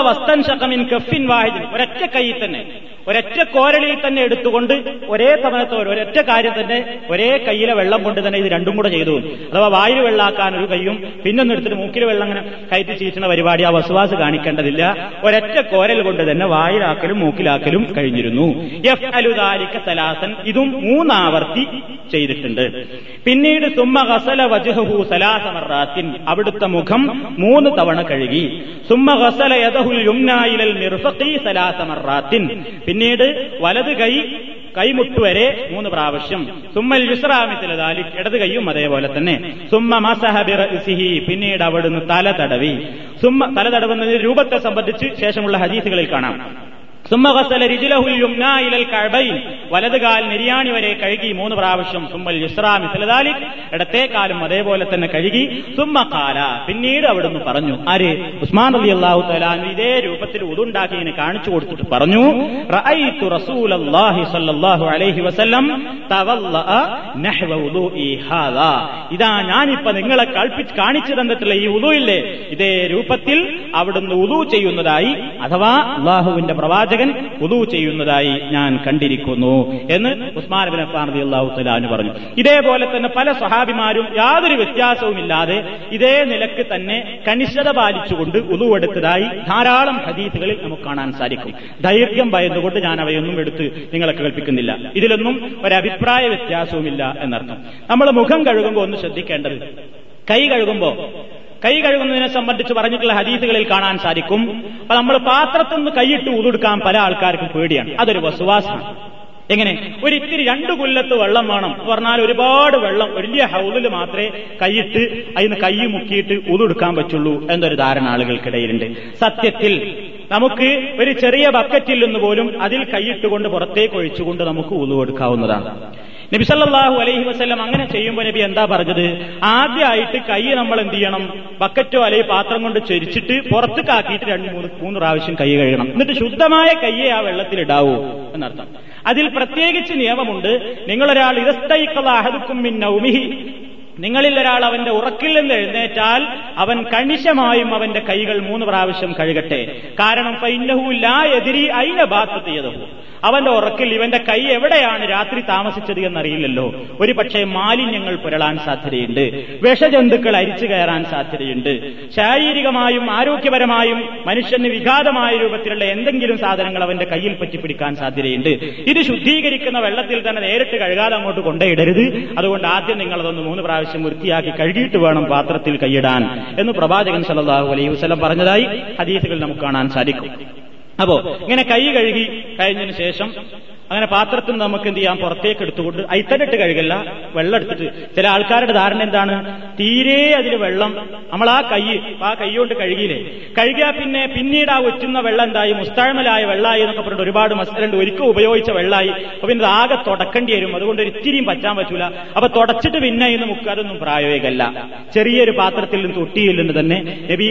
വസ്തൻ മിൻ കഫിൻ വാഹിദിൻ. ഒരൊറ്റ കൈ തന്നെ ഒരൊറ്റ കോരളിൽ തന്നെ എടുത്തുകൊണ്ട് ഒരേ തവണത്തോടെ ഒരൊറ്റ കാര്യം തന്നെ ഒരേ കയ്യിലെ വെള്ളം കൊണ്ട് തന്നെ ഇത് രണ്ടും കൂടെ ചെയ്തു. അഥവാ വായു വെള്ളാക്കാൻ ഒരു കൈയും പിന്നൊന്നും എടുത്തിട്ട് മൂക്കിൽ വെള്ളം അങ്ങനെ കയറ്റി ചീറ്റുന്ന പരിപാടി ആ വസുവാസ് കാണിക്കേണ്ടതില്ല. ഒരൊറ്റ കോരൽ കൊണ്ട് തന്നെ വായിലാക്കലും മൂക്കിലാക്കലും കഴിഞ്ഞിരുന്നു. എഫ് അലുദാലിക്ക സലാസൻ. ഇതും മൂന്നാവർത്തി ചെയ്തിട്ടുണ്ട്. പിന്നീട് സുമ്മ ഹസല വജുഹു സലാസമറാത്തിൻ അവിടുത്തെ മുഖം മൂന്ന് തവണ കഴുകി. സുമ്മ ഹസല യദഹുൽ യുംനായിലൽ മിർഫഖി സലാസമറാത്തിൻ പിന്നീട് വലത് കൈ കൈമുട്ടുവരെ മൂന്ന് പ്രാവശ്യം. സുമ്മൽ യുസ്രാമിത്തിലതാലി ഇടത് കൈയും അതേപോലെ തന്നെ. സുമ്മ മസഹബിറസിഹി പിന്നീട് അവിടുന്ന് തല തടവി. സുമ്മ തല തടവുന്നതിന്റെ രൂപത്തെ സംബന്ധിച്ച് ശേഷമുള്ള ഹദീസുകളിൽ കാണാം. സുമ്മ ഗസല റിജിലഹുൽ യുംനാ ഇലൽ കാൽ നിര്യാണി വരെ കഴുകി മൂന്ന് പ്രാവശ്യം. സുമ്മൽ യുസ്രാ മിസ്ലദാലി ഇടത്തെ കാലും അതേപോലെ തന്നെ കഴുകി. സുമ്മ കാല പിന്നീട് അവിടുന്ന് പറഞ്ഞു. ആര്? ഉസ്മാൻ അലി അള്ളാഹു തലാൻ ഇതേ രൂപത്തിൽ ഉതുണ്ടാക്കി ഇങ്ങനെ കാണിച്ചു കൊടുത്തിട്ട് പറഞ്ഞു അലൈഹി വസല്ലം തവല്ല ഹാദാ. ഇതാ ഞാനിപ്പോ നിങ്ങളെ കൽപ്പിച്ച് കാണിച്ചു തന്നിട്ടുള്ള ഈ ഉദു ഇല്ലേ ഇതേ രൂപത്തിൽ അവിടുന്ന് ഉദു ചെയ്യുന്നതായി അഥവാ അള്ളാഹുവിന്റെ പ്രവാചകൻ ഉദു ചെയ്യുന്നതായി ഞാൻ കണ്ടിരിക്കുന്നു എന്ന് ഉസ്മാൻ ബിൻ അഫ്ഫാൻ തആല പറഞ്ഞു. ഇതേപോലെ തന്നെ പല സഹാബിമാരും യാതൊരു വ്യത്യാസവുമില്ലാതെ ഇതേ നിലയ്ക്ക് തന്നെ കണിശത പാലിച്ചുകൊണ്ട് ഉതുവെടുത്തതായി ധാരാളം ഹദീസുകളിൽ നമുക്ക് കാണാൻ സാധിക്കും. ദൈർഘ്യം ഭയന്നുകൊണ്ട് ഞാൻ അവയൊന്നും എടുത്ത് നിങ്ങളെ കേൾപ്പിക്കുന്നില്ല. ഇതിലൊന്നും ഒരഭിപ്രായ വ്യത്യാസവുമില്ല എന്നർത്ഥം. നമ്മൾ മുഖം കഴുകുമ്പോൾ ഒന്ന് ശ്രദ്ധിക്കേണ്ടത് കൈ കഴുകുമ്പോ കൈ കഴുകുന്നതിനെ സംബന്ധിച്ച് പറഞ്ഞിട്ടുള്ള ഹദീസുകളിൽ കാണാൻ സാധിക്കും. അപ്പൊ നമ്മൾ പാത്രത്തിൽ നിന്ന് കൈയിട്ട് ഊതെടുക്കാൻ പല ആൾക്കാർക്കും പേടിയാണ്. അതൊരു വസുവാസമാണ്. എങ്ങനെ? ഒരു ഇത്തിരി രണ്ടു കൊല്ലത്ത് വെള്ളം വേണം. എന്ന് പറഞ്ഞാൽ ഒരുപാട് വെള്ളം വലിയ ഹൗലിൽ മാത്രമേ കൈയിട്ട് അതിന് കൈ മുക്കിയിട്ട് ഉതെടുക്കാൻ പറ്റുള്ളൂ എന്നൊരു ധാരണ ആളുകൾക്കിടയിലുണ്ട്. സത്യത്തിൽ നമുക്ക് ഒരു ചെറിയ ബക്കറ്റിൽ നിന്ന് പോലും അതിൽ കൈയിട്ടുകൊണ്ട് പുറത്തേക്ക് ഒഴിച്ചുകൊണ്ട് നമുക്ക് ഊന്നു കൊടുക്കാവുന്നതാണ്. നബി സല്ലല്ലാഹു അലൈഹി വസല്ലം അങ്ങനെ ചെയ്യുമ്പോൾ നബി എന്താ പറഞ്ഞത്? ആദ്യമായിട്ട് കൈ നമ്മൾ എന്ത് ചെയ്യണം? ബക്കറ്റോ അല്ലെങ്കിൽ പാത്രം കൊണ്ട് ചരിച്ചിട്ട് പുറത്തേക്കാക്കിയിട്ട് രണ്ട് മൂന്ന് മൂന്ന് പ്രാവശ്യം കൈ കഴുകണം. എന്നിട്ട് ശുദ്ധമായ കയ്യെ ആ വെള്ളത്തിൽ ഇടാവൂ എന്നർത്ഥം. അതിൽ പ്രത്യേകിച്ച് നിയമമുണ്ട്. നിങ്ങളൊരാൾ നൗമിഹി നിങ്ങളിൽ ഒരാൾ അവന്റെ ഉറക്കിൽ നിന്ന് എഴുന്നേറ്റാൽ അവൻ കണിശമായും അവന്റെ കൈകൾ മൂന്ന് പ്രാവശ്യം കഴുകട്ടെ. കാരണം എതിരി അയിന ബാത്ത് ചെയ്തഹു അവന്റെ ഉറക്കിൽ ഇവന്റെ കൈ എവിടെയാണ് രാത്രി താമസിച്ചത് എന്നറിയില്ലല്ലോ. ഒരു പക്ഷേ മാലിന്യങ്ങൾ പുരളാൻ സാധ്യതയുണ്ട്. വിഷജന്തുക്കൾ അരിച്ചു കയറാൻ സാധ്യതയുണ്ട്. ശാരീരികമായും ആരോഗ്യപരമായും മനുഷ്യന് വിഘാതമായ രൂപത്തിലുള്ള എന്തെങ്കിലും സാധനങ്ങൾ അവന്റെ കയ്യിൽ പറ്റിപ്പിടിക്കാൻ സാധ്യതയുണ്ട്. ഇത് ശുദ്ധീകരിക്കുന്ന വെള്ളത്തിൽ തന്നെ നേരിട്ട് കഴുകാതെ അങ്ങോട്ട് കൊണ്ടേയിടരുത് അതുകൊണ്ട് ആദ്യം നിങ്ങൾ അതൊന്ന് മൂന്ന് പ്രാവശ്യം വൃത്തിയാക്കി കഴുകിയിട്ട് വേണം പാത്രത്തിൽ കൈയിടാൻ എന്ന് പ്രവാചകൻ സല്ലല്ലാഹു അലൈഹി വസ്ലം പറഞ്ഞതായി ഹദീസുകൾ നമുക്ക് കാണാൻ സാധിക്കും. അപ്പോ ഇങ്ങനെ കൈ കഴുകി കഴിഞ്ഞതിന് ശേഷം അങ്ങനെ പാത്രത്തിൽ നിന്ന് നമുക്ക് എന്ത് ചെയ്യാം? പുറത്തേക്ക് എടുത്തുകൊണ്ട് അയിത്തനിട്ട് കഴുകല്ല വെള്ളം എടുത്തിട്ട്. ചില ആൾക്കാരുടെ ധാരണ എന്താണ്? തീരെ അതിൽ വെള്ളം നമ്മൾ ആ കൈ ആ കൈ കൊണ്ട് കഴുകിയില്ലേ? കഴുകിയാൽ പിന്നെ പിന്നീട് ആ ഒറ്റുന്ന വെള്ളം എന്തായി? മുസ്താഴ്മലായ വെള്ളമായി എന്നൊക്കെ പറഞ്ഞിട്ട് ഒരുപാട് മസ്തരണ്ട് ഒരിക്കൽ ഉപയോഗിച്ച വെള്ളമായി അപ്പൊ പിന്നെ ആകെ തുടക്കേണ്ടി വരും. അതുകൊണ്ട് ഒരിത്തിരിയും പറ്റാൻ പറ്റൂല. അപ്പൊ തുടച്ചിട്ട് പിന്നെ ഇന്ന് മുക്കാതൊന്നും പ്രായോഗികമല്ല ചെറിയൊരു പാത്രത്തിൽ നിന്ന് തൊട്ടിയിൽ നിന്ന് തന്നെ നബി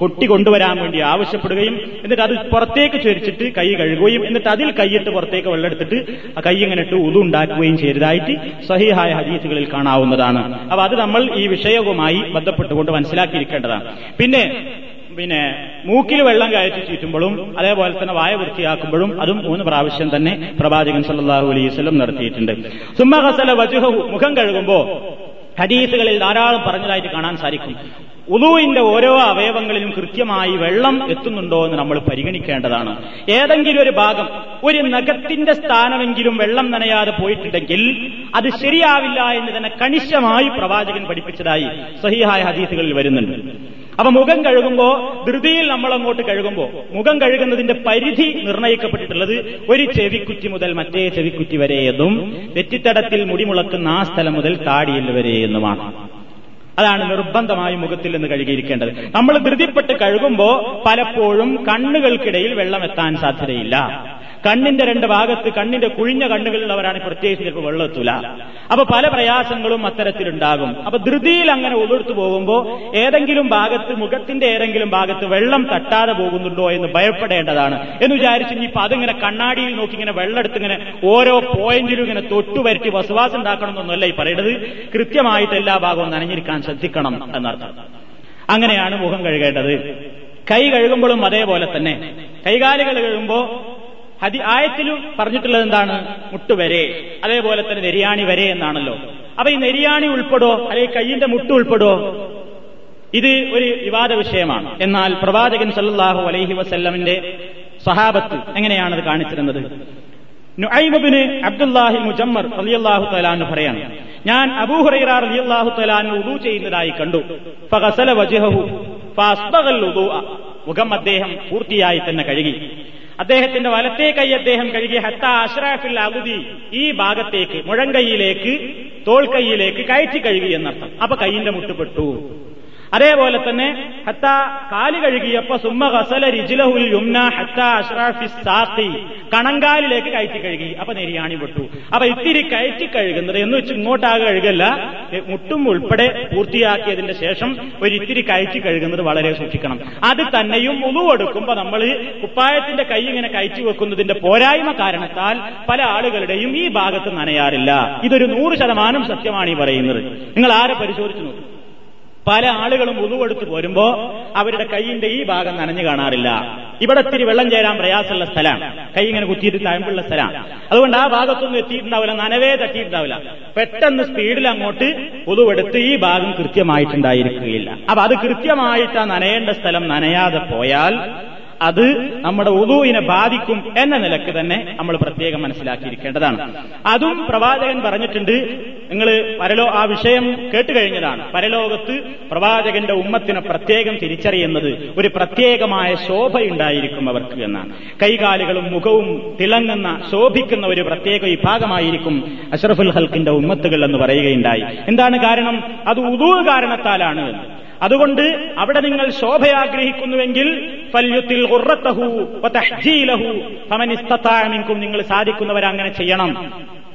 കൊട്ടി കൊണ്ടുവരാൻ വേണ്ടി ആവശ്യപ്പെടുകയും എന്നിട്ട് അത് പുറത്തേക്ക് ചൊരിച്ചിട്ട് കൈ കഴുകുകയും എന്നിട്ട് അതിൽ കൈയിട്ട് പുറത്തേക്ക് വെള്ളം എടുത്തിട്ട് കൈ ഇങ്ങനെ ഇട്ട് ഉതു ഉണ്ടാക്കുകയും ചെയ്തതായിട്ട് സഹിഹായ ഹദീസുകളിൽ കാണാവുന്നതാണ്. അപ്പൊ അത് നമ്മൾ ഈ വിഷയവുമായി ബന്ധപ്പെട്ടുകൊണ്ട് മനസ്സിലാക്കിയിരിക്കേണ്ടതാണ്. പിന്നെ പിന്നെ മൂക്കിൽ വെള്ളം കയറ്റി ചുറ്റുമ്പോഴും അതേപോലെ തന്നെ വായ വൃത്തിയാക്കുമ്പോഴും അതും മൂന്ന് പ്രാവശ്യം തന്നെ പ്രവാചകൻ സല്ലാഹു അലൈഹി വസല്ലം നടത്തിയിട്ടുണ്ട്. സുമ്മ ഹസല വജുഹു മുഖം കഴുകുമ്പോ ഹദീസുകളിൽ ധാരാളം പറഞ്ഞതായിട്ട് കാണാൻ സാധിക്കും. ഉദുവിന്റെ ഓരോ അവയവങ്ങളിലും കൃത്യമായി വെള്ളം എത്തുന്നുണ്ടോ എന്ന് നമ്മൾ പരിഗണിക്കേണ്ടതാണ്. ഏതെങ്കിലും ഒരു ഭാഗം ഒരു നഖത്തിന്റെ സ്ഥാനമെങ്കിലും വെള്ളം നനയാതെ പോയിട്ടുണ്ടെങ്കിൽ അത് ശരിയാവില്ല എന്ന് തന്നെ കണിശമായി പ്രവാചകൻ പഠിപ്പിച്ചതായി സഹിഹായ ഹദീസുകളിൽ വരുന്നുണ്ട്. അപ്പൊ മുഖം കഴുകുമ്പോ ധൃതിയിൽ നമ്മൾ അങ്ങോട്ട് കഴുകുമ്പോ മുഖം കഴുകുന്നതിന്റെ പരിധി നിർണയിക്കപ്പെട്ടിട്ടുള്ളത് ഒരു ചെവിക്കുറ്റി മുതൽ മറ്റേ ചെവിക്കുറ്റി വരെയെന്നും വെറ്റിത്തടത്തിൽ മുടിമുളക്കുന്ന ആ സ്ഥലം മുതൽ താടിയിൽ വരെ എന്നുമാണ്. അതാണ് നിർബന്ധമായി മുഖത്തിൽ നിന്ന് കഴുകിയിരിക്കേണ്ടത്. നമ്മൾ ധൃതിപ്പെട്ട് കഴുകുമ്പോൾ പലപ്പോഴും കണ്ണുകൾക്കിടയിൽ വെള്ളം എത്താൻ സാധ്യതയില്ല. കണ്ണിന്റെ രണ്ട് ഭാഗത്ത് കണ്ണിന്റെ കുഴിഞ്ഞ കണ്ണുകളുള്ളവരാണ് പ്രത്യേകിച്ച് ചിലപ്പോൾ വെള്ളം എത്തൂല അപ്പൊ പല പ്രയാസങ്ങളും അത്തരത്തിലുണ്ടാകും. അപ്പൊ ധൃതിയിൽ അങ്ങനെ ഉതിർത്തു പോകുമ്പോൾ ഏതെങ്കിലും ഭാഗത്ത് മുഖത്തിന്റെ ഏതെങ്കിലും ഭാഗത്ത് വെള്ളം തട്ടാതെ പോകുന്നുണ്ടോ എന്ന് ഭയപ്പെടേണ്ടതാണ്. എന്ന് വിചാരിച്ച് ഇനിയിപ്പോ അതിങ്ങനെ കണ്ണാടിയിൽ നോക്കി ഇങ്ങനെ വെള്ളം എടുത്ത് ഇങ്ങനെ ഓരോ പോയിന്റിലും ഇങ്ങനെ തൊട്ടു വരുത്തി വസുവാസം ഉണ്ടാക്കണമെന്നൊന്നുമല്ല ഈ പറയുന്നത് കൃത്യമായിട്ട് എല്ലാ ഭാഗവും നനഞ്ഞിരിക്കാൻ ശ്രദ്ധിക്കണം എന്നർത്ഥം. അങ്ങനെയാണ് മുഖം കഴുകേണ്ടത്. കൈ കഴുകുമ്പോഴും അതേപോലെ തന്നെ. കൈകാലുകൾ കഴുകുമ്പോ ഹതി ആയത്തിലും പറഞ്ഞിട്ടുള്ളത് എന്താണ്? മുട്ടുവരെ അതേപോലെ തന്നെ നെരിയാണി വരെ എന്നാണല്ലോ. അപ്പൊ ഈ നെരിയാണി ഉൾപ്പെടോ അല്ലെങ്കിൽ കയ്യിന്റെ മുട്ട് ഉൾപ്പെടോ ഇത് ഒരു വിവാദ വിഷയമാണ്. എന്നാൽ പ്രവാചകൻ സല്ലാഹു അലൈഹി വസല്ലമിന്റെ സഹാബത്ത് എങ്ങനെയാണത് കാണിച്ചിരുന്നത്? നുഐമുബിന് അബ്ദുല്ലാഹി മുജമ്മർ റളിയല്ലാഹു തലാന്ന് പറയാണ് ഞാൻ അബൂഹുറൈറ റളിയല്ലാഹു തലാന്ന് ഉദു ചെയ്യുന്നതായി കണ്ടു. മുഖം അദ്ദേഹം പൂർത്തിയായി തന്നെ കഴുകി. അദ്ദേഹത്തിന്റെ വലത്തെ കൈ അദ്ദേഹം കഴുകിയ ഹത്ത അഷ്റാഫിൽ അബുദി ഈ ഭാഗത്തേക്ക് മുഴങ്കൈയിലേക്ക് തോൾക്കൈയിലേക്ക് കയറ്റി കഴുകി എന്നർത്ഥം. അപ്പൊ കൈയിന്റെ മുട്ടുപെട്ടു അതേപോലെ തന്നെ ഹത്ത കാൽ കഴുകിയപ്പോ സുമ്മ ഹസല രിജിലഹുൽ യുംന ഹത്ത അഷ്റാഫി സാത്തി കണങ്കാലിലേക്ക് കയറ്റി കഴുകി. അപ്പൊ നെരിയാണി വിട്ടു. അപ്പൊ ഇത്തിരി കയറ്റി കഴുകുന്നത് എന്ന് വെച്ച് ഇങ്ങോട്ടാകെ കഴുകല്ല മുട്ടും ഉൾപ്പെടെ പൂർത്തിയാക്കിയതിന്റെ ശേഷം ഒരു ഇത്തിരി കയറ്റി കഴുകുന്നത് വളരെ സൂക്ഷിക്കണം. അത് തന്നെയും ഉളുവെടുക്കുമ്പോ നമ്മൾ കുപ്പായത്തിന്റെ കൈ ഇങ്ങനെ കയറ്റി വെക്കുന്നതിന്റെ പോരായ്മ കാരണത്താൽ പല ആളുകളുടെയും ഈ ഭാഗത്ത് നനയാറില്ല. ഇതൊരു നൂറ് ശതമാനം സത്യമാണ് ഈ പറയുന്നത്. നിങ്ങൾ ആരെ പരിശോധിച്ചു നോക്കും? പല ആളുകളും ഉതുവെടുത്ത് പോരുമ്പോ അവരുടെ കൈയിന്റെ ഈ ഭാഗം നനഞ്ഞു കാണാറില്ല. ഇവിടെ ഇത്തിരി വെള്ളം ചേരാൻ പ്രയാസമുള്ള സ്ഥലമാണ് കൈ ഇങ്ങനെ കുത്തിയിട്ട് തഴമ്പുള്ള സ്ഥലമാണ് അതുകൊണ്ട് ആ ഭാഗത്തൊന്നും എത്തിയിട്ടുണ്ടാവില്ല നനവേ തട്ടിയിട്ടുണ്ടാവില്ല. പെട്ടെന്ന് സ്പീഡിൽ അങ്ങോട്ട് ഉതുവെടുത്ത് ഈ ഭാഗം കൃത്യമായിട്ടുണ്ടായിരിക്കുകയില്ല. അപ്പൊ അത് കൃത്യമായിട്ട് ആ നനയേണ്ട സ്ഥലം നനയാതെ പോയാൽ അത് നമ്മുടെ ഉദുവിനെ ബാധിക്കും എന്ന നിലയ്ക്ക് തന്നെ നമ്മൾ പ്രത്യേകം മനസ്സിലാക്കിയിരിക്കേണ്ടതാണ്. അതും പ്രവാചകൻ പറഞ്ഞിട്ടുണ്ട് നിങ്ങൾ പരലോ ആ വിഷയം കേട്ട് കഴിഞ്ഞതാണ്. പരലോകത്ത് പ്രവാചകന്റെ ഉമ്മത്തിനെ പ്രത്യേകം തിരിച്ചറിയുന്നത് ഒരു പ്രത്യേകമായ ശോഭയുണ്ടായിരിക്കും അവർക്ക് എന്നാണ്. കൈകാലുകളും മുഖവും തിളങ്ങുന്ന ശോഭിക്കുന്ന ഒരു പ്രത്യേക വിഭാഗമായിരിക്കും അഷറഫുൽ ഹൽക്കിന്റെ ഉമ്മത്തുകൾ എന്ന് പറയുകയുണ്ടായി. എന്താണ് കാരണം? അത് ഉദൂ കാരണത്താലാണ് അതുകൊണ്ട് അവിടെ നിങ്ങൾ ശോഭ ആഗ്രഹിക്കുന്നുവെങ്കിൽ നിങ്ങൾ സാധിക്കുന്നവർ അങ്ങനെ ചെയ്യണം.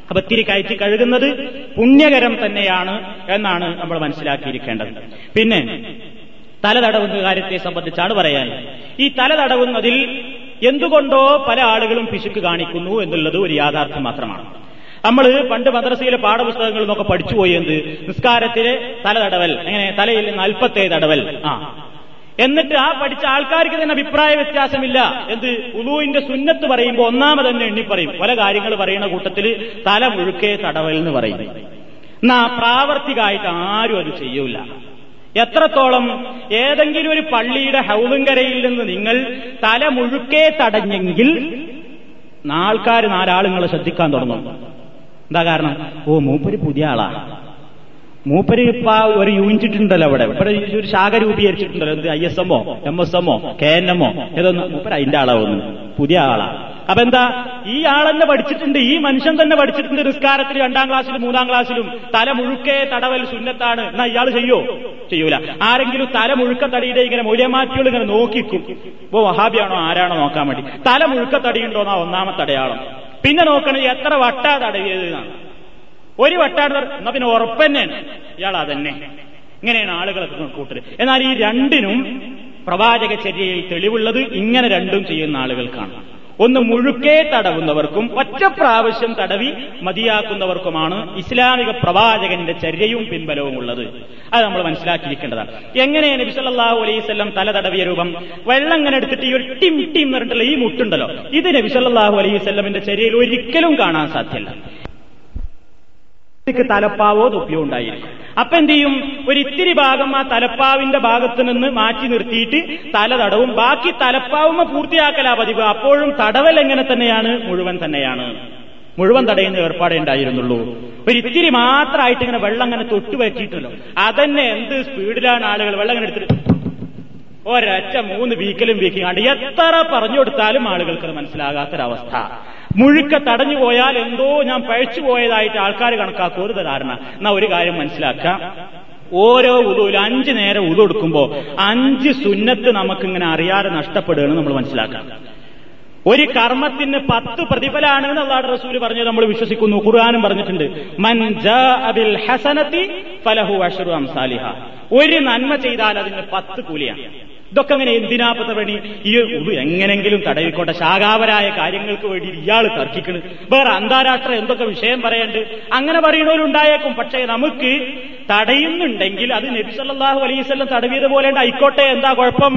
അപ്പൊ തിരി കയറ്റി കഴുകുന്നത് പുണ്യകരം തന്നെയാണ് എന്നാണ് നമ്മൾ മനസ്സിലാക്കിയിരിക്കേണ്ടത്. പിന്നെ തല തടവുന്ന കാര്യത്തെ സംബന്ധിച്ചാണ് പറയാൻ. ഈ തല തടവുന്നതിൽ എന്തുകൊണ്ടോ പല ആളുകളും പിശുക്ക് കാണിക്കുന്നു എന്നുള്ളത് ഒരു യാഥാർത്ഥ്യം മാത്രമാണ്. നമ്മൾ പണ്ട് മദ്രസയിലെ പാഠപുസ്തകങ്ങളിൽ നിന്നൊക്കെ പഠിച്ചുപോയി എന്ത്? നിസ്കാരത്തിലെ തല തടവൽ എങ്ങനെ? തലയിൽ അല്പത്തെ തടവൽ. ആ. എന്നിട്ട് ആ പഠിച്ച ആൾക്കാർക്ക് തന്നെ അഭിപ്രായ വ്യത്യാസമില്ല. എന്ത്? ഉലുവിന്റെ സുന്നത്ത് പറയുമ്പോൾ ഒന്നാമത് തന്നെ എണ്ണി പറയും. പല കാര്യങ്ങൾ പറയുന്ന കൂട്ടത്തിൽ തല മുഴുക്കെ തടവൽ എന്ന് പറയും. എന്നാ പ്രാവർത്തികമായിട്ട് ആരും അത് ചെയ്യൂല. എത്രത്തോളം ഏതെങ്കിലും ഒരു പള്ളിയുടെ ഹൗലുങ്കരയിൽ നിന്ന് നിങ്ങൾ തല മുഴുക്കെ തടഞ്ഞെങ്കിൽ നാൾക്കാർ നാലാളുങ്ങളെ ശ്രദ്ധിക്കാൻ തുടങ്ങും. എന്താ കാരണം? ഓ മൂപ്പര് പുതിയ ആളാ. മൂപ്പര് ഇപ്പൊ ഒരു യൂണിറ്റ് ഉണ്ടല്ലോ അവിടെ. ഇവിടെ ഒരു ശാഖ രൂപീകരിച്ചിട്ടുണ്ടല്ലോ. എന്ത് ഐ എസ് എമ്മോ എം എസ് എമ്മോ കെ എൻ എമ്മോ ഏതൊന്നും? മൂപ്പര് അതിന്റെ ആളാവുന്നു പുതിയ ആളാ. അപ്പൊ എന്താ? ഈ ആളെന്നെ പഠിച്ചിട്ടുണ്ട്. ഈ മനുഷ്യൻ തന്നെ പഠിച്ചിട്ടുണ്ട് നിസ്കാരത്തിൽ രണ്ടാം ക്ലാസ്സിലും മൂന്നാം ക്ലാസ്സിലും. തല മുഴുക്കേ തടവൽ സുന്നത്താണ്. എന്നാ ഇയാൾ ചെയ്യോ? ചെയ്യൂല. ആരെങ്കിലും തല മുഴുക്ക തടിയുടെ ഇങ്ങനെ മൂല്യമാറ്റികൾ ഇങ്ങനെ നോക്കിക്കും. ഇപ്പോ വഹാബിയാണോ ആരാണോ നോക്കാൻ വേണ്ടി. തല മുഴുക്ക തടിയുണ്ടോ എന്നാ ഒന്നാമത്തെ അടയാളം. പിന്നെ നോക്കണത് എത്ര വട്ടാ തടവിയത് ഒരു വട്ടാട് എന്നാ പിന്നെ ഉറപ്പന്നെയാണ് ഇയാൾ അതന്നെ. ഇങ്ങനെയാണ് ആളുകളൊക്കെ കൂട്ടര് എന്നാൽ ഈ രണ്ടിനും പ്രവാചക ചര്യയിൽ തെളിവുള്ളത് ഇങ്ങനെ രണ്ടും ചെയ്യുന്ന ആളുകൾക്കാണ്. ഒന്ന് മുഴുക്കെ തടവുന്നവർക്കും ഒറ്റ പ്രാവശ്യം തടവി മതിയാക്കുന്നവർക്കുമാണ് ഇസ്ലാമിക പ്രവാചകന്റെ ചര്യയും പിൻബലവും ഉള്ളത്. അത് നമ്മൾ മനസ്സിലാക്കിയിരിക്കേണ്ടതാണ്. എങ്ങനെയാണ് നബി അലൈവല്ലം തല തടവിയ രൂപം? വെള്ളം ഇങ്ങനെ എടുത്തിട്ട് ഈ ടിം ടിം എന്ന് പറഞ്ഞിട്ടുള്ള ഈ മുട്ടുണ്ടല്ലോ. ഇത് നബി സല്ലല്ലാഹു അലൈഹി വസല്ലമിന്റെ ചര്യയിൽ ഒരിക്കലും കാണാൻ സാധ്യമല്ല തലപ്പാവോ തൊപ്പിയോ ഉണ്ടായിരിക്കും. അപ്പൊ എന്ത് ചെയ്യും? ഒരു ഇത്തിരി ഭാഗം ആ തലപ്പാവിന്റെ ഭാഗത്ത് നിന്ന് മാറ്റി നിർത്തിയിട്ട് തല തടവും. ബാക്കി തലപ്പാവുമ പൂർത്തിയാക്കലാ പതിവ്. അപ്പോഴും തടവൽ എങ്ങനെ തന്നെയാണ്? മുഴുവൻ തന്നെയാണ്. മുഴുവൻ തടയുന്ന ഏർപ്പാടേ ഉണ്ടായിരുന്നുള്ളൂ. ഒരു ഇത്തിരി മാത്രമായിട്ട് ഇങ്ങനെ വെള്ളം അങ്ങനെ തൊട്ട് വെച്ചിട്ടല്ലോ അതന്നെ എന്ത് സ്പീഡിലാണ് ആളുകൾ വെള്ളം ഇങ്ങനെ എടുത്തിട്ട് ഒരൊറ്റ മൂന്ന് വീക്കലും വീക്കിങ്ങാണ്ട് എത്ര പറഞ്ഞു കൊടുത്താലും ആളുകൾക്ക് മനസ്സിലാകാത്തൊരവസ്ഥ. മുഴുക്ക തടഞ്ഞു പോയാൽ എന്തോ ഞാൻ പഴച്ചു പോയതായിട്ട് ആൾക്കാർ കണക്കാക്കും. ഒരു ധാരണ. എന്നാ ഒരു കാര്യം മനസ്സിലാക്കാം. ഓരോ ഉദുവിൽ അഞ്ച് നേരം ഉതു കൊടുക്കുമ്പോ അഞ്ച് സുന്നത്ത് നമുക്കിങ്ങനെ അറിയാതെ നഷ്ടപ്പെടുകയാണ് നമ്മൾ മനസ്സിലാക്കാം. ഒരു കർമ്മത്തിന് പത്ത് പ്രതിഫലാണ് അള്ളാഹ് റസൂൽ പറഞ്ഞത്. നമ്മൾ വിശ്വസിക്കുന്നു. ഖുർആാനും പറഞ്ഞിട്ടുണ്ട്. മൻ അബിൽ ഫലഹു ഒരു നന്മ ചെയ്താൽ അതിന് പത്ത് കൂലിയാണ്. ഇതൊക്കെ അങ്ങനെ എന്തിനാപ്പത്ത വേണ്ടി? ഈ എങ്ങനെങ്കിലും തടവിക്കോട്ടെ ശാഖാപരായ കാര്യങ്ങൾക്ക് വേണ്ടി ഇയാൾ തർക്കിക്കണ്. വേറെ അന്താരാഷ്ട്ര എന്തൊക്കെ വിഷയം പറയണ്ട്? അങ്ങനെ പറയുന്നവരുണ്ടായേക്കും. പക്ഷേ നമുക്ക് തടയുന്നുണ്ടെങ്കിൽ അത് നബിസല്ലാഹു അലൈവല്ലം തടവിയത് പോലെ ആയിക്കോട്ടെ എന്താ കുഴപ്പം?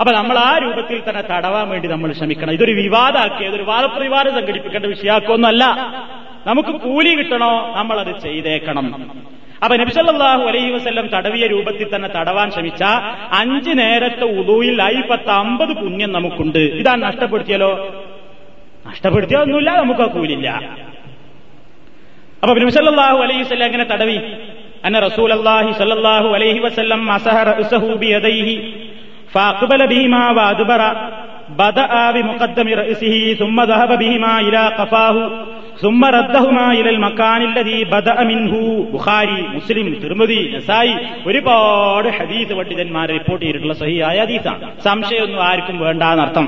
അപ്പൊ നമ്മൾ ആ രൂപത്തിൽ തന്നെ തടവാൻ വേണ്ടി നമ്മൾ ശ്രമിക്കണം. ഇതൊരു വിവാദമാക്കി അതൊരു വാദപ്രതിവാദം സംഘടിപ്പിക്കേണ്ട വിഷയാക്കൊന്നുമല്ല നമുക്ക് കൂലി കിട്ടണോ? നമ്മളത് ചെയ്തേക്കണം. അപ്പൊ നബിസല്ലാഹു അലൈഹി വസ്ല്ലം തടവിയ രൂപത്തിൽ തന്നെ തടവാൻ ശ്രമിച്ച അഞ്ചു നേരത്തെ ഉദൂയിൽ പത്ത് അമ്പത് പുണ്യം നമുക്കുണ്ട്. ഇതാ നഷ്ടപ്പെടുത്തിയാലോ? ഒന്നുമില്ല നമുക്ക് ആ കൂലില്ല. അപ്പൊ നബിസല്ലാഹു അലൈഹി വസ്ല്ലം എങ്ങനെ തടവി? അന്ന റസൂൽ അള്ളാഹി സല്ലാഹു അലൈഹി വസ്ല്ലം അസഹ ബിയദൈഹി ഫാഖ്ബല ബീമാ വാദ്ബറ بدأ بمقدم رأسه ثم ذهب بهما إلى قفاه ثم ردهما إلى المكان الذي بدأ منه ബുഖാരി മുസ്ലിം തിരുമതി നസായി ഒരുപാട് ഹദീസ് പണ്ഡിതന്മാർ റിപ്പോർട്ട് ചെയ്തിട്ടുള്ള സഹിയായ ഹദീസാണ് സംശയമൊന്നും ആർക്കും വേണ്ടാന്നർത്ഥം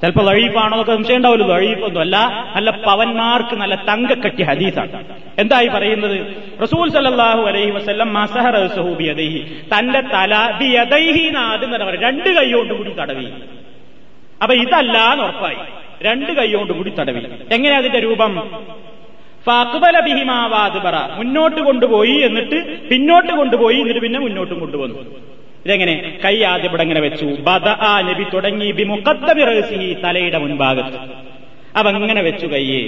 ചിലപ്പോൾ ലഴീഫാണോ എന്നൊക്കെ സംശയം ഉണ്ടാവില്ല ലഴീഫൊന്നും അല്ല നല്ല പവന്മാർക്ക് നല്ല തങ്കക്കട്ടി ഹദീസാണ് എന്തായി പറയുന്നത് റസൂൽ സല്ലാഹു അലൈഹി വസ്ല്ലം മസഹറഹുബിയദൈഹി തന്റെ തല ബിയദൈഹി ആദ്യം തന്നെ പറയും രണ്ട് കൈ കൊണ്ട് കൂടി തടവി അപ്പൊ ഇതല്ല എന്ന് ഉറപ്പായി. രണ്ട് കൈ കൊണ്ട് കൂടി തടവി എങ്ങനെയാ അതിന്റെ രൂപം? ഫാക്ബല ബിഹിമാവാദ്ബറ മുന്നോട്ട് കൊണ്ടുപോയി എന്നിട്ട് പിന്നോട്ട് കൊണ്ടുപോയി എന്നിട്ട് പിന്നെ മുന്നോട്ടും കൊണ്ടുവന്നു. ഇതെങ്ങനെ? കൈ ആദ്യം ഇവിടെ ഇങ്ങനെ വെച്ചു. ബദ ആ നബി തുടങ്ങി. ബിമുഖദ്ദബി റഹ്സിഹി തലയുടെ മുൻഭാഗത്ത്. അവ അങ്ങനെ വെച്ചു കയ്യെ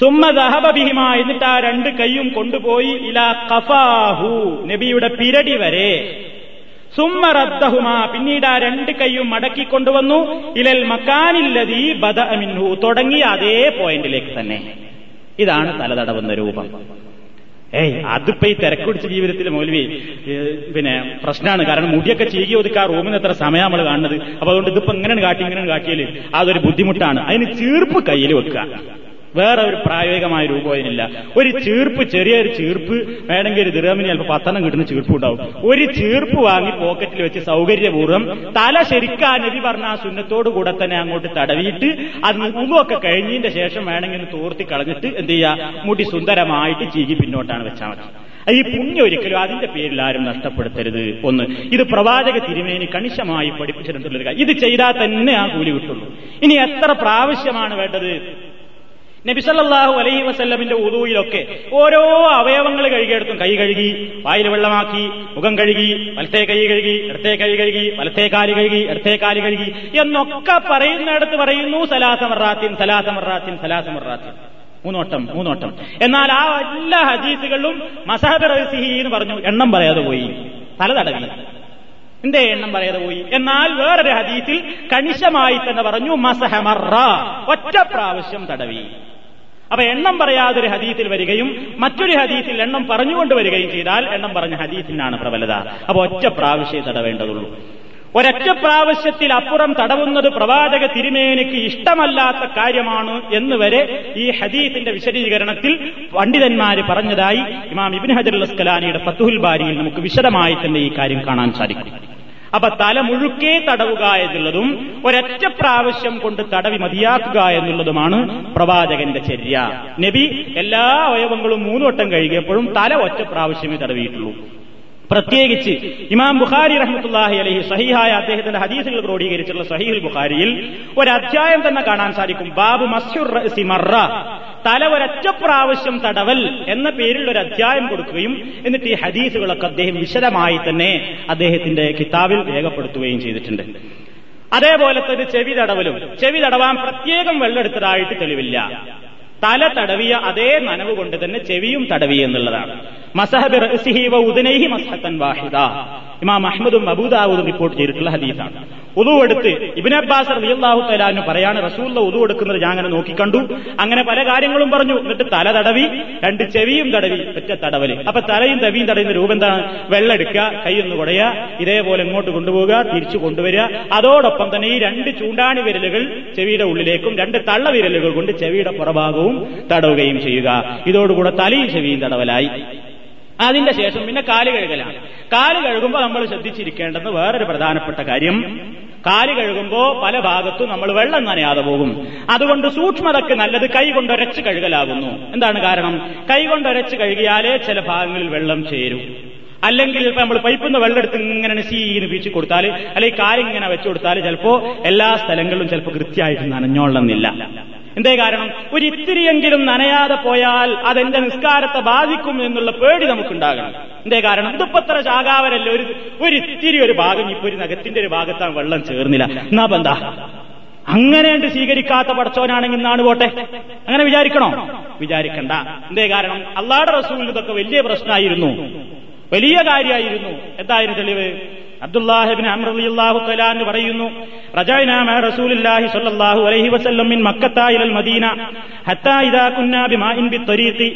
സുമ്മ ദഹബ എന്നിട്ട് ആ രണ്ട് കൈയും കൊണ്ടുപോയി. ഇലാ കഫാഹു നബിയുടെ പിരടി വരെ. സുമ്മറദ്ദഹുമ പിന്നീട് ആ രണ്ട് കൈയും മടക്കിക്കൊണ്ടുവന്നു ഇലൽ മക്കാനില്ലതീ ബദ മിൻഹു തുടങ്ങി അതേ പോയിന്റിലേക്ക് തന്നെ. ഇതാണ് തലതടവുന്ന രൂപം. ഏയ് അതിപ്പോ ഈ തിരക്കുടിച്ച ജീവിതത്തിൽ മൗലവി പിന്നെ പ്രശ്നമാണ് കാരണം മുടിയൊക്കെ ചീകി ഒതുക്കുക ആ റൂമിന് എത്ര സമയം നമ്മൾ കാണുന്നത്. അപ്പൊ അതുകൊണ്ട് ഇതിപ്പോ ഇങ്ങനെ കാട്ടി ഇങ്ങനെ കാട്ടിയാൽ അതൊരു ബുദ്ധിമുട്ടാണ്. അതിന് ചീർപ്പ് കയ്യിൽ വെക്കുക. വേറെ ഒരു പ്രായോഗികമായ രൂപം അതിനില്ല. ഒരു ചീർപ്പ് ചെറിയൊരു ചീർപ്പ് വേണമെങ്കിൽ ഒരു ദിറമിന് ചിലപ്പോൾ പത്തെണ്ണം കിട്ടുന്ന ചീർപ്പ് ഉണ്ടാവും ഒരു ചീർപ്പ് വാങ്ങി പോക്കറ്റിൽ വെച്ച് സൗകര്യപൂർവം തല ശരിക്കാ നബി പറഞ്ഞ ആ സുന്നത്തോടു കൂടെ തന്നെ അങ്ങോട്ട് തടവിയിട്ട് അത് മുഖമൊക്കെ കഴിഞ്ഞതിന്റെ ശേഷം വേണമെങ്കിൽ തോർത്തി കളഞ്ഞിട്ട് എന്ത് ചെയ്യുക മുടി സുന്ദരമായിട്ട് ചീകി പിന്നോട്ടാണ് വെച്ചാൽ മതി. ഈ പുണ്യം ഒരിക്കലും അതിന്റെ പേരിൽ ആരും നഷ്ടപ്പെടുത്തരുത്. ഒന്ന് ഇത് പ്രവാചക തിരുമേനി കണിശമായി പഠിപ്പിച്ചിട്ടുള്ളൊരു കാര്യം ഇത് ചെയ്താൽ തന്നെ ആ കൂലി കിട്ടുള്ളൂ. ഇനി എത്ര പ്രാവശ്യമാണ് വേണ്ടത്? നബിസല്ലാഹു അലൈഹി വസല്ലമിന്റെ ഉദൂയിലൊക്കെ ഓരോ അവയവങ്ങൾ കഴുകിയെടുത്തും കൈ കഴുകി വായിൽ വെള്ളമാക്കി മുഖം കഴുകി വലത്തെ കൈ കഴുകി ഇടത്തെ കൈ കഴുകി വലത്തെ കാൽ കഴുകി ഇടത്തെ കാൽ കഴുകി എന്നൊക്കെ പറയുന്നിടത്ത് പറയുന്നു സലാസമറാത്തിൻ സലാസമറാത്തിൻ സലാസമറാത്തിൻ മൂന്നോട്ടം മൂന്നോട്ടം. എന്നാൽ ആ എല്ലാ ഹദീസുകളിലും മസാബ് റസിഹി എന്ന് പറഞ്ഞു എണ്ണം പറയാതെ പോയി. തല തടവി എന്തേ എണ്ണം പറയാതെ പോയി? എന്നാൽ വേറൊരു ഹദീസിൽ കണിശമായി തന്നെ പറഞ്ഞു മസഹമറ ഒറ്റ പ്രാവശ്യം തടവി. അപ്പൊ എണ്ണം പറയാതെ ഒരു ഹദീസിൽ വരികയും മറ്റൊരു ഹദീസിൽ എണ്ണം പറഞ്ഞുകൊണ്ട് വരികയും ചെയ്താൽ എണ്ണം പറഞ്ഞ ഹദീസിനാണ് പ്രബലത. അപ്പൊ ഒറ്റ പ്രാവശ്യം തടവേണ്ടതുള്ളൂ. ഒരൊറ്റ പ്രാവശ്യത്തിൽ അപ്പുറം തടവുന്നത് പ്രവാചക തിരുമേനിക്ക് ഇഷ്ടമല്ലാത്ത കാര്യമാണ് എന്ന് വരെ ഈ ഹദീസിന്റെ വിശദീകരണത്തിൽ പണ്ഡിതന്മാര് പറഞ്ഞതായി ഇമാം ഇബിൻ ഹജർ അസ്കലാനിയുടെ ഫത്തുഹുൽ ബാരിയിൽ നമുക്ക് വിശദമായി തന്നെ ഈ കാര്യം കാണാൻ സാധിക്കും. അപ്പൊ തല മുഴുക്കെ തടവുക എന്നുള്ളതും ഒരൊറ്റ പ്രാവശ്യം കൊണ്ട് തടവി മതിയാക്കുക എന്നുള്ളതുമാണ് പ്രവാചകന്റെ ചര്യ. നബി എല്ലാ അവയവങ്ങളും മൂന്ന് വട്ടം കഴുകിയപ്പോഴും തല ഒറ്റ പ്രാവശ്യമേ തടവിയിട്ടുള്ളൂ. പ്രത്യേകിച്ച് ഇമാം ബുഖാരി റഹ്മത്തുല്ലാഹി അലഹി സഹിഹായ അദ്ദേഹത്തിന്റെ ഹദീസുകൾ ക്രോഡീകരിച്ചിട്ടുള്ള സഹീഹുൽ ബുഖാരിയിൽ ഒരു അധ്യായം തന്നെ കാണാൻ സാധിക്കും. ബാബു മസ്യുർ സിമറ മറ. തല ഒരൊറ്റ പ്രാവശ്യം തടവൽ എന്ന പേരിൽ ഒരു അധ്യായം കൊടുക്കുകയും എന്നിട്ട് ഈ ഹദീസുകളൊക്കെ അദ്ദേഹം വിശദമായി തന്നെ അദ്ദേഹത്തിന്റെ കിതാബിൽ രേഖപ്പെടുത്തുകയും ചെയ്തിട്ടുണ്ട്. അതേപോലെ തന്നെ ചെവി തടവലും ചെവി തടവാൻ പ്രത്യേകം വെള്ളമെടുത്തതായിട്ട് തെളിവില്ല. തല തടവിയ അതേ നനവ് കൊണ്ട് തന്നെ ചെവിയും തടവി എന്നുള്ളതാണ്. മസഹബി റഅ്സിഹി വ ഉദനൈഹി മസഹത്തൻ വാഹിദ. ഇമാം അഹ്മദും അബൂദാവൂദും റിപ്പോർട്ട് ചെയ്തിട്ടുള്ള ഹദീസാണ്. എടുത്ത് ഇബിൻ അബ്ബാസ് റളിയല്ലാഹു തആലാനു പറയാണ് റസൂലുള്ള ഉദു എടുക്കുന്നത് ഞാൻ അങ്ങനെ നോക്കിക്കണ്ടു അങ്ങനെ പല കാര്യങ്ങളും പറഞ്ഞു. എന്നിട്ട് തല തടവി രണ്ട് ചെവിയും തടവി ഒറ്റ തടവൽ. അപ്പൊ തലയും തവിയും തടയുന്ന രൂപം എന്താണ് വെള്ളെടുക്കുക കൈയൊന്ന് കുടയുക ഇതേപോലെ ഇങ്ങോട്ട് കൊണ്ടുപോവുക തിരിച്ചു കൊണ്ടുവരിക. അതോടൊപ്പം തന്നെ ഈ രണ്ട് ചൂണ്ടാണി വിരലുകൾ ചെവിയുടെ ഉള്ളിലേക്കും രണ്ട് തള്ള വിരലുകൾ കൊണ്ട് ചെവിയുടെ പുറഭാഗവും തടവുകയും ചെയ്യുക. ഇതോടുകൂടെ തലയും ചെവിയും തടവലായി. അതിന്റെ ശേഷം പിന്നെ കാൽ കഴുകലാണ്. കാൽ കഴുകുമ്പോൾ നമ്മൾ ശ്രദ്ധിച്ചിരിക്കേണ്ടത് വേറൊരു പ്രധാനപ്പെട്ട കാര്യം കാൽ കഴുകുമ്പോൾ പല ഭാഗത്തും നമ്മൾ വെള്ളം നനയാതെ പോകും. അതുകൊണ്ട് സൂക്ഷ്മതക്ക് നല്ലത് കൈ കൊണ്ടൊരച്ച് കഴുകലാകുന്നു. എന്താണ് കാരണം? കൈ കൊണ്ടൊരച്ച് കഴുകിയാലേ ചില ഭാഗങ്ങളിൽ വെള്ളം ചേരും. അല്ലെങ്കിൽ ഇപ്പൊ നമ്മൾ പൈപ്പിൽ നിന്ന് വെള്ളം എടുത്ത് ഇങ്ങനെ സീന്ന് വീച്ച് കൊടുത്താൽ അല്ലെങ്കിൽ കാലിങ്ങനെ വെച്ചു കൊടുത്താൽ ചിലപ്പോ എല്ലാ സ്ഥലങ്ങളിലും ചിലപ്പോൾ കൃത്യമായിട്ട് നനഞ്ഞോളന്നില്ല എന്തേ കാരണം? ഒരു ഇത്തിരിയെങ്കിലും നനയാതെ പോയാൽ അതെന്റെ നിസ്കാരത്തെ ബാധിക്കും എന്നുള്ള പേടി നമുക്കുണ്ടാകണം. എന്തേ കാരണം? ഇതിപ്പത്ര ചാകാവരല്ല ഒരു ഒരു ഇത്തിരി ഒരു ഭാഗം ഇപ്പൊ ഒരു നഗത്തിന്റെ ഒരു ഭാഗത്താണ് വെള്ളം ചേർന്നില്ല. എന്നാ ബന്ധ അങ്ങനെ സ്വീകരിക്കാത്ത പടച്ചോനാണെങ്കിൽ നാണ് പോട്ടെ. അങ്ങനെ വിചാരിക്കണോ? വിചാരിക്കണ്ട. എന്തേ കാരണം? അള്ളാടെ റസൂലിന് ഇതൊക്കെ വലിയ പ്രശ്നമായിരുന്നു. വലിയ കാര്യമായിരുന്നു. എന്തായിരുന്നു തെളിവ്? അബ്ദുല്ലാഹിബിൻ അമ്രലിയാഹു തലാന്ന് പറയുന്നു റജായിന മാ റസൂലുള്ളാഹി സ്വല്ലല്ലാഹു അലൈഹി വസല്ലം മിൻ മക്കത്ത ഇലൽ മദീന ഹത്താ ഇദാ കുന്നാ ബിമാഇൻ ബിത്തരീഖി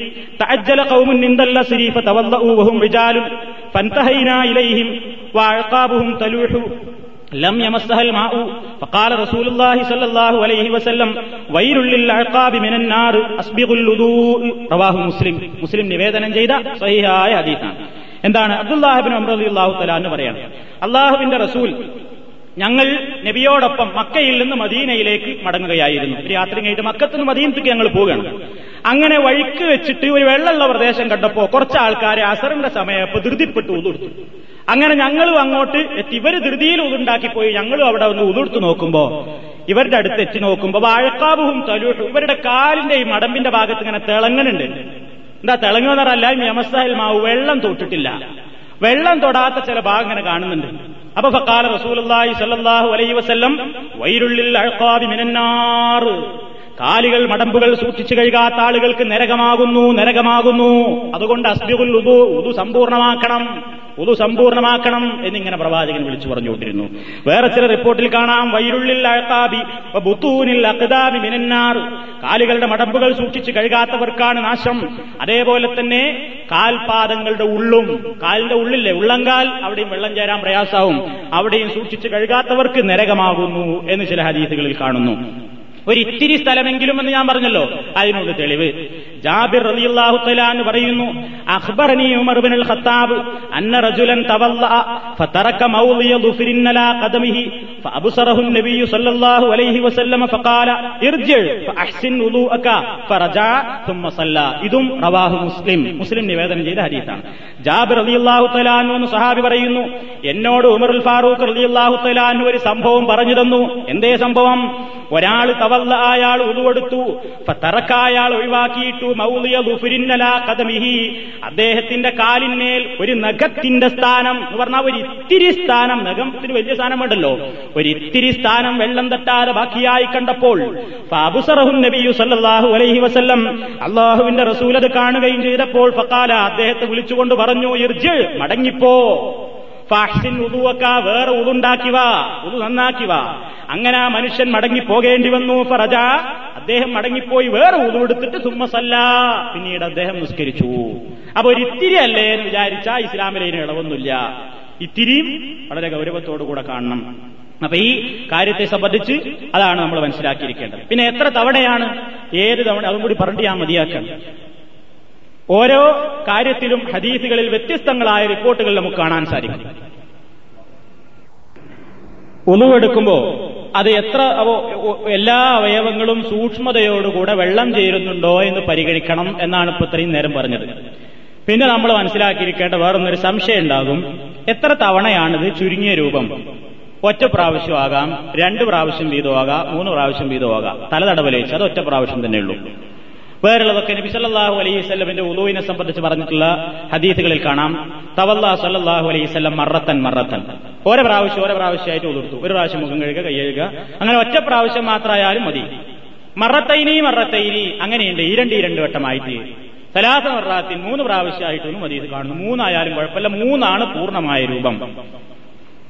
തഅജ്ജല ഖൗമുൻ നിന്ദൽ ലസ്രി ഫതവല്ലഉ വഹും റിജാലുൻ ഫൻതഹൈനാ ഇലൈഹിം വഅഖാബുഹും തലൂഹു لم يمسها الماء فقال رسول الله صلى الله عليه وسلم ويل للعقاب من النار أسبغ الوضوء رواه مسلم മുസ്ലിം നിവേദനം ചെയ്ത സഹിഹായ ഹദീസാണ് എന്താണ്? അബ്ദുല്ലാഹിബിൻ അമ്രലി അള്ളാഹു തല എന്ന് പറയാണ്. അള്ളാഹുവിന്റെ റസൂൽ ഞങ്ങൾ നബിയോടൊപ്പം മക്കയിൽ നിന്ന് മദീനയിലേക്ക് മടങ്ങുകയായിരുന്നു. ഒരു യാത്ര കഴിഞ്ഞിട്ട് മക്കത്തുനിന്ന് മദീനത്തേക്ക് ഞങ്ങൾ പോവുകയാണ്. അങ്ങനെ വഴിക്ക് വെച്ചിട്ട് ഒരു വെള്ളമുള്ള പ്രദേശം കണ്ടപ്പോ കുറച്ച് ആൾക്കാരെ അസറിന്റെ സമയപ്പോ ധൃതിപ്പെട്ട് ഉതിർത്തു. അങ്ങനെ ഞങ്ങളും അങ്ങോട്ട് എത്തി. ഇവർ ധൃതിയിൽ ഉതുണ്ടാക്കിപ്പോയി ഞങ്ങളും അവിടെ ഒന്ന് ഉതിർത്തു നോക്കുമ്പോ ഇവരുടെ അടുത്ത് എത്തി നോക്കുമ്പോ വാഴക്കാവും തലൂട്ടും ഇവരുടെ കാലിന്റെ ഈ മടമ്പിന്റെ ഭാഗത്ത് ഇങ്ങനെ തിളങ്ങുന്നുണ്ട് എന്താ തിളങ്ങുന്നറല്ല യമസ്താഹിൽ മാവ് വെള്ളം തൊട്ടിട്ടില്ല. വെള്ളം തൊടാത്ത ചില ഭാഗം ഇങ്ങനെ കാണുന്നുണ്ട്. അപ്പൊ ഫക്കാല റസൂലി സല്ലാഹു അലൈ വസ്ല്ലം വൈരുള്ളിൽ അഴക്കാവി മിനന്നാർ. കാലുകൾ മടമ്പുകൾ സൂക്ഷിച്ചു കഴുകാത്ത ആളുകൾക്ക് നരകമാകുന്നു നരകമാകുന്നു. അതുകൊണ്ട് അസ്ബികുൽ ഉദു ഉദു സമ്പൂർണമാക്കണം ഉദു സമ്പൂർണമാക്കണം എന്നിങ്ങനെ പ്രവാചകൻ വിളിച്ചു പറഞ്ഞുകൊണ്ടിരുന്നു. വേറെ ചില റിപ്പോർട്ടിൽ കാണാം വൈരുള്ളിൽ അഴത്താബി ബുത്തൂനിൽ അക്താബി മിനന്നാർ. കാലുകളുടെ മടമ്പുകൾ സൂക്ഷിച്ച് കഴുകാത്തവർക്കാണ് നാശം. അതേപോലെ തന്നെ കാൽപാദങ്ങളുടെ ഉള്ളും കാലിന്റെ ഉള്ളില്ലേ ഉള്ളങ്കാൽ അവിടെയും വെള്ളം ചേരാൻ പ്രയാസാവും. അവിടെയും സൂക്ഷിച്ച് കഴുകാത്തവർക്ക് നരകമാകുന്നു എന്ന് ചില ഹദീസുകളിൽ കാണുന്നു. ഒരു ഇത്തിരി സ്ഥലമെങ്കിലും എന്ന് ഞാൻ പറഞ്ഞല്ലോ. അതിനുള്ള തെളിവ്. ജാബിർ റളിയല്ലാഹു തആല എന്ന് പറയുന്നു അഖ്ബറനി ഉമർ ഇബ്നുൽ ഖത്താബ് അന്ന റജുലൻ തവല്ല ഫതറക മൗളിയ ദുഫരിൻ അലാ ഖദമിഹി ഫഅബ്സറഹു النبي صلى الله عليه وسلم فقال ارجع فاحسن وضوءك فرجع ثم صلى ഇതും റവാഹു മുസ്ലിം മുസ്ലിം നിവേദനം ചെയ്ത ഹദീസാണ് ജാബിർ റളിയല്ലാഹു തആല എന്ന് സഹാബി പറയുന്നു എന്നോട് ഉമറുൽ ഫാറൂഖ് റളിയല്ലാഹു തആല ഒരു സംഭവം പറഞ്ഞു തന്നു എന്തേ സംഭവം ഒരാൾ തവല്ല അയാൾ ഉതുവെടുത്തു തറക്ക അയാൾ ഒഴിവാക്കിയിട്ടു മൗലിയ ദുഫുരിന്നല കഥമിഹി അദ്ദേഹത്തിന്റെ കാലിന്മേൽ ഒരു നഖത്തിന്റെ സ്ഥാനം എന്ന് പറഞ്ഞാൽ ഒരു ഇത്തിരി സ്ഥാനം നഖത്തിന് വലിയ സ്ഥാനം വേണ്ടല്ലോ ഒരു ഇത്തിരി സ്ഥാനം വെള്ളം തട്ടാതെ ബാക്കിയായി കണ്ടപ്പോൾ നബിയു അലൈഹി വസല്ലം അള്ളാഹുവിന്റെ റസൂൽ അത് കാണുകയും ചെയ്തപ്പോൾ ഫക്കാല അദ്ദേഹത്തെ വിളിച്ചുകൊണ്ട് പറഞ്ഞു ഇർജ് മടങ്ങിപ്പോ. ഫാഹ്സിൻ ഉതുവക്ക വേറെ ഉതുണ്ടാക്കിവ ഉതു നന്നാക്കിവ. അങ്ങനെ ആ മനുഷ്യൻ മടങ്ങി പോകേണ്ടി വന്നു ഫറജ. അദ്ദേഹം മടങ്ങിപ്പോയി വേറെ ഉതു എടുത്തിട്ട് സുമ്മസല്ല. പിന്നീട് അദ്ദേഹം നിസ്കരിച്ചു. അപ്പൊ ഒരു ഇത്തിരി അല്ലേ എന്ന് വിചാരിച്ച ഇസ്ലാമിലേന് ഇളവൊന്നുമില്ല. ഇത്തിരിയും വളരെ ഗൗരവത്തോടുകൂടെ കാണണം. അപ്പൊ ഈ കാര്യത്തെ സംബന്ധിച്ച് അതാണ് നമ്മൾ മനസ്സിലാക്കിയിരിക്കേണ്ടത്. പിന്നെ എത്ര തവണയാണ് ഏത് തവണ അതും കൂടി പറഞ്ഞിട്ട് ഞാൻ മതിയാക്കണം ഓരോ കാര്യത്തിലും ഹദീസുകളിൽ വ്യത്യസ്തങ്ങളായ റിപ്പോർട്ടുകൾ നമുക്ക് കാണാൻ സാധിക്കും. ഉളുവെടുക്കുമ്പോ അത് എത്ര എല്ലാ അവയവങ്ങളും സൂക്ഷ്മതയോടുകൂടെ വെള്ളം ചേരുന്നുണ്ടോ എന്ന് പരിഗണിക്കണം എന്നാണ് ഇപ്പൊ ഇത്രയും നേരം പറഞ്ഞത്. പിന്നെ നമ്മൾ മനസ്സിലാക്കിയിരിക്കേണ്ട വേറൊന്നൊരു സംശയം ഉണ്ടാകും. എത്ര തവണയാണിത് ചുരുങ്ങിയ രൂപം? ഒറ്റ പ്രാവശ്യമാകാം രണ്ട് പ്രാവശ്യം വീതമാകാം മൂന്ന് പ്രാവശ്യം വീതമാകാം. തലതടവലേച്ച് അത് ഒറ്റ പ്രാവശ്യം തന്നെയുള്ളൂ വേറുള്ളതൊക്കെ നബി സല്ലല്ലാഹു അലൈഹി ഉദുവിനെ സംബന്ധിച്ച് പറഞ്ഞിട്ടുള്ള ഹദീസുകളിൽ കാണാം. തവല്ലാ സല്ലല്ലാഹു അലൈഹി സ്വല്ലം മറത്തൻ മറത്തൻ. ഓരോ പ്രാവശ്യം ഓരോ പ്രാവശ്യമായിട്ട് ഉതിർത്തു. ഒരു പ്രാവശ്യം മുഖം കഴുകുക കൈ കഴുകുക. അങ്ങനെ ഒറ്റ പ്രാവശ്യം മാത്രമായാലും മതി. മറത്തൈനി മറത്തൈനി. അങ്ങനെയുണ്ട്. ഈ രണ്ട് രണ്ട് വട്ടമായിട്ട്. സലാസ മറാത്തിൻ മൂന്ന് പ്രാവശ്യമായിട്ടൊന്നും മതി ഇത് കാണുന്നു. മൂന്നായാലും കുഴപ്പമില്ല. മൂന്നാണ് പൂർണമായ രൂപം.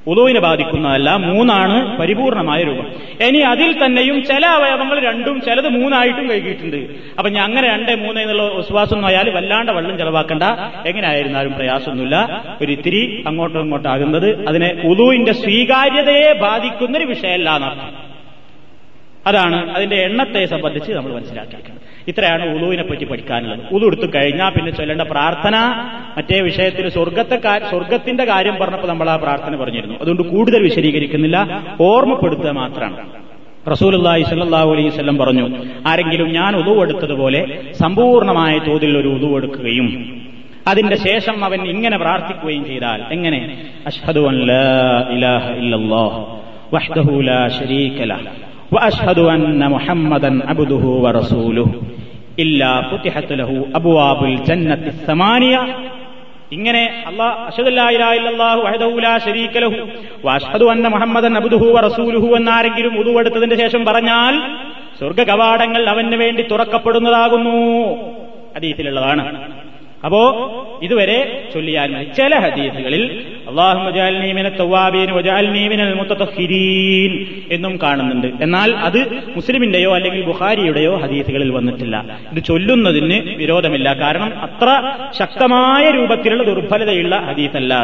ഉദുവിനെ ബാധിക്കുന്നതല്ല മൂന്നാണ് പരിപൂർണമായ രൂപം. ഇനി അതിൽ തന്നെയും ചില അവയവങ്ങൾ രണ്ടും ചിലത് മൂന്നായിട്ടും കഴുകിയിട്ടുണ്ട്. അപ്പൊ ഞാൻ അങ്ങനെ രണ്ടേ മൂന്ന് എന്നുള്ള വിശ്വാസം ആയാൽ വല്ലാണ്ട് വെള്ളം ചെലവാക്കണ്ട. എങ്ങനെയായിരുന്നാലും പ്രയാസമൊന്നുമില്ല. ഒരു ഇത്തിരി അങ്ങോട്ടും ഇങ്ങോട്ടും ആകുന്നത് അതിനെ ഉദുവിന്റെ സ്വീകാര്യതയെ ബാധിക്കുന്നൊരു വിഷയമല്ല എന്നർത്ഥം. അതാണ് അതിന്റെ എണ്ണത്തെ സംബന്ധിച്ച് നമ്മൾ മനസ്സിലാക്കിയിരിക്കുന്നത്. ഇത്രയാണ് ഉളുവിനെ പറ്റി പഠിക്കാനുള്ളത്. ഉളു എടുത്തു കഴിഞ്ഞാൽ പിന്നെ ചൊല്ലേണ്ട പ്രാർത്ഥന മറ്റേ വിഷയത്തിൽ സ്വർഗത്തെ സ്വർഗത്തിന്റെ കാര്യം പറഞ്ഞപ്പോൾ നമ്മൾ ആ പ്രാർത്ഥന പറഞ്ഞിരുന്നു. അതുകൊണ്ട് കൂടുതൽ വിശദീകരിക്കുന്നില്ല. ഓർമ്മപ്പെടുത്തുക മാത്രമാണ്. റസൂലി സല്ലാഹു അലൈഹി സ്വല്ലം പറഞ്ഞു ആരെങ്കിലും ഞാൻ ഉതുവെടുത്തതുപോലെ സമ്പൂർണമായ തോതിൽ ഒരു ഉതുവെടുക്കുകയും അതിന്റെ ശേഷം അവൻ ഇങ്ങനെ പ്രാർത്ഥിക്കുകയും ചെയ്താൽ എങ്ങനെ? അഷ്ഹദു അൻ അന്ന മുഹമ്മദൻ വ റസൂലു റസൂലുഹു എന്നാരെങ്കിലും ഉതുവെടുത്തതിന്റെ ശേഷം പറഞ്ഞാൽ സ്വർഗ കവാടങ്ങൾ അവന് വേണ്ടി തുറക്കപ്പെടുന്നതാകുന്നു. ഹദീസിലുള്ളതാണ്. അപ്പോ ഇതുവരെ ചൊല്ലിയാൽ മതി. ചില ഹദീസുകളിൽ എന്നും കാണുന്നുണ്ട്. എന്നാൽ അത് മുസ്ലിമിന്റെയോ അല്ലെങ്കിൽ ബുഹാരിയുടെയോ ഹദീസുകളിൽ വന്നിട്ടില്ല. ഇത് ചൊല്ലുന്നതിന് വിരോധമില്ല. കാരണം അത്ര ശക്തമായ രൂപത്തിലുള്ള ദുർബലതയുള്ള ഹദീസല്ല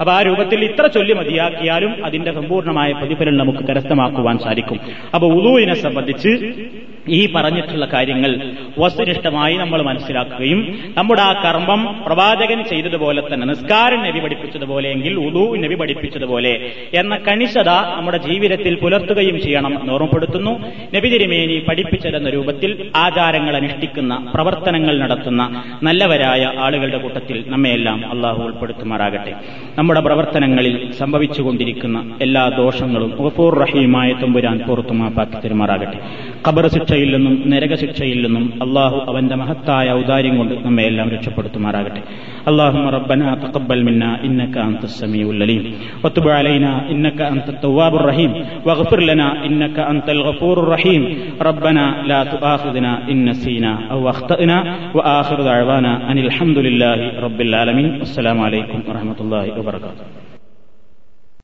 അപ്പൊ ആ രൂപത്തിൽ ഇത്ര ചൊല്ലി മതിയാക്കിയാലും അതിന്റെ സമ്പൂർണമായ പ്രതിഫലം നമുക്ക് കരസ്ഥമാക്കുവാൻ സാധിക്കും. അപ്പൊ ഉദുവിനെ സംബന്ധിച്ച് ഈ പറഞ്ഞിട്ടുള്ള കാര്യങ്ങൾ വസ്തുനിഷ്ഠമായി നമ്മൾ മനസ്സിലാക്കുകയും നമ്മുടെ ആ കർമ്മം പ്രവാചകൻ ചെയ്തതുപോലെ തന്നെ നിസ്കാരം നബി പഠിപ്പിച്ചതുപോലെയെങ്കിൽ ഉദു നബി പഠിപ്പിച്ചതുപോലെ എന്ന കണിശത നമ്മുടെ ജീവിതത്തിൽ പുലർത്തുകയും ചെയ്യണം എന്ന് ഓർമ്മപ്പെടുത്തുന്നു. നബി തിരുമേനി പഠിപ്പിച്ചതെന്ന രൂപത്തിൽ ആചാരങ്ങൾ അനുഷ്ഠിക്കുന്ന പ്രവർത്തനങ്ങൾ നടത്തുന്ന നല്ലവരായ ആളുകളുടെ കൂട്ടത്തിൽ നമ്മയെല്ലാം അള്ളാഹു ഉൾപ്പെടുത്തുമാറാകട്ടെ. നമ്മുടെ പ്രവർത്തനങ്ങളിൽ സംഭവിച്ചുകൊണ്ടിരിക്കുന്ന എല്ലാ ദോഷങ്ങളും റഹീമായ തുമ്പുരാൻ പുറത്തുമാപ്പാക്കി തരുമാറാകട്ടെ. ഖബർ ശിക്ഷ ശിക്ഷയിൽ നിന്നും നരകശിക്ഷയിൽ നിന്നും അള്ളാഹു അവന്റെ മഹത്തായ ഔദാര്യം കൊണ്ട് നമ്മെ എല്ലാം രക്ഷപ്പെടുത്തുമാറാകട്ടെ اللهم ربنا تقبل منا إنك أنت السميع العليم وتب علينا إنك أنت التواب الرحيم واغفر لنا إنك أنت الغفور الرحيم ربنا لا تؤاخذنا إن نسينا أو أخطأنا وآخر دعوانا أن الحمد لله رب العالمين والسلام عليكم ورحمة الله وبركاته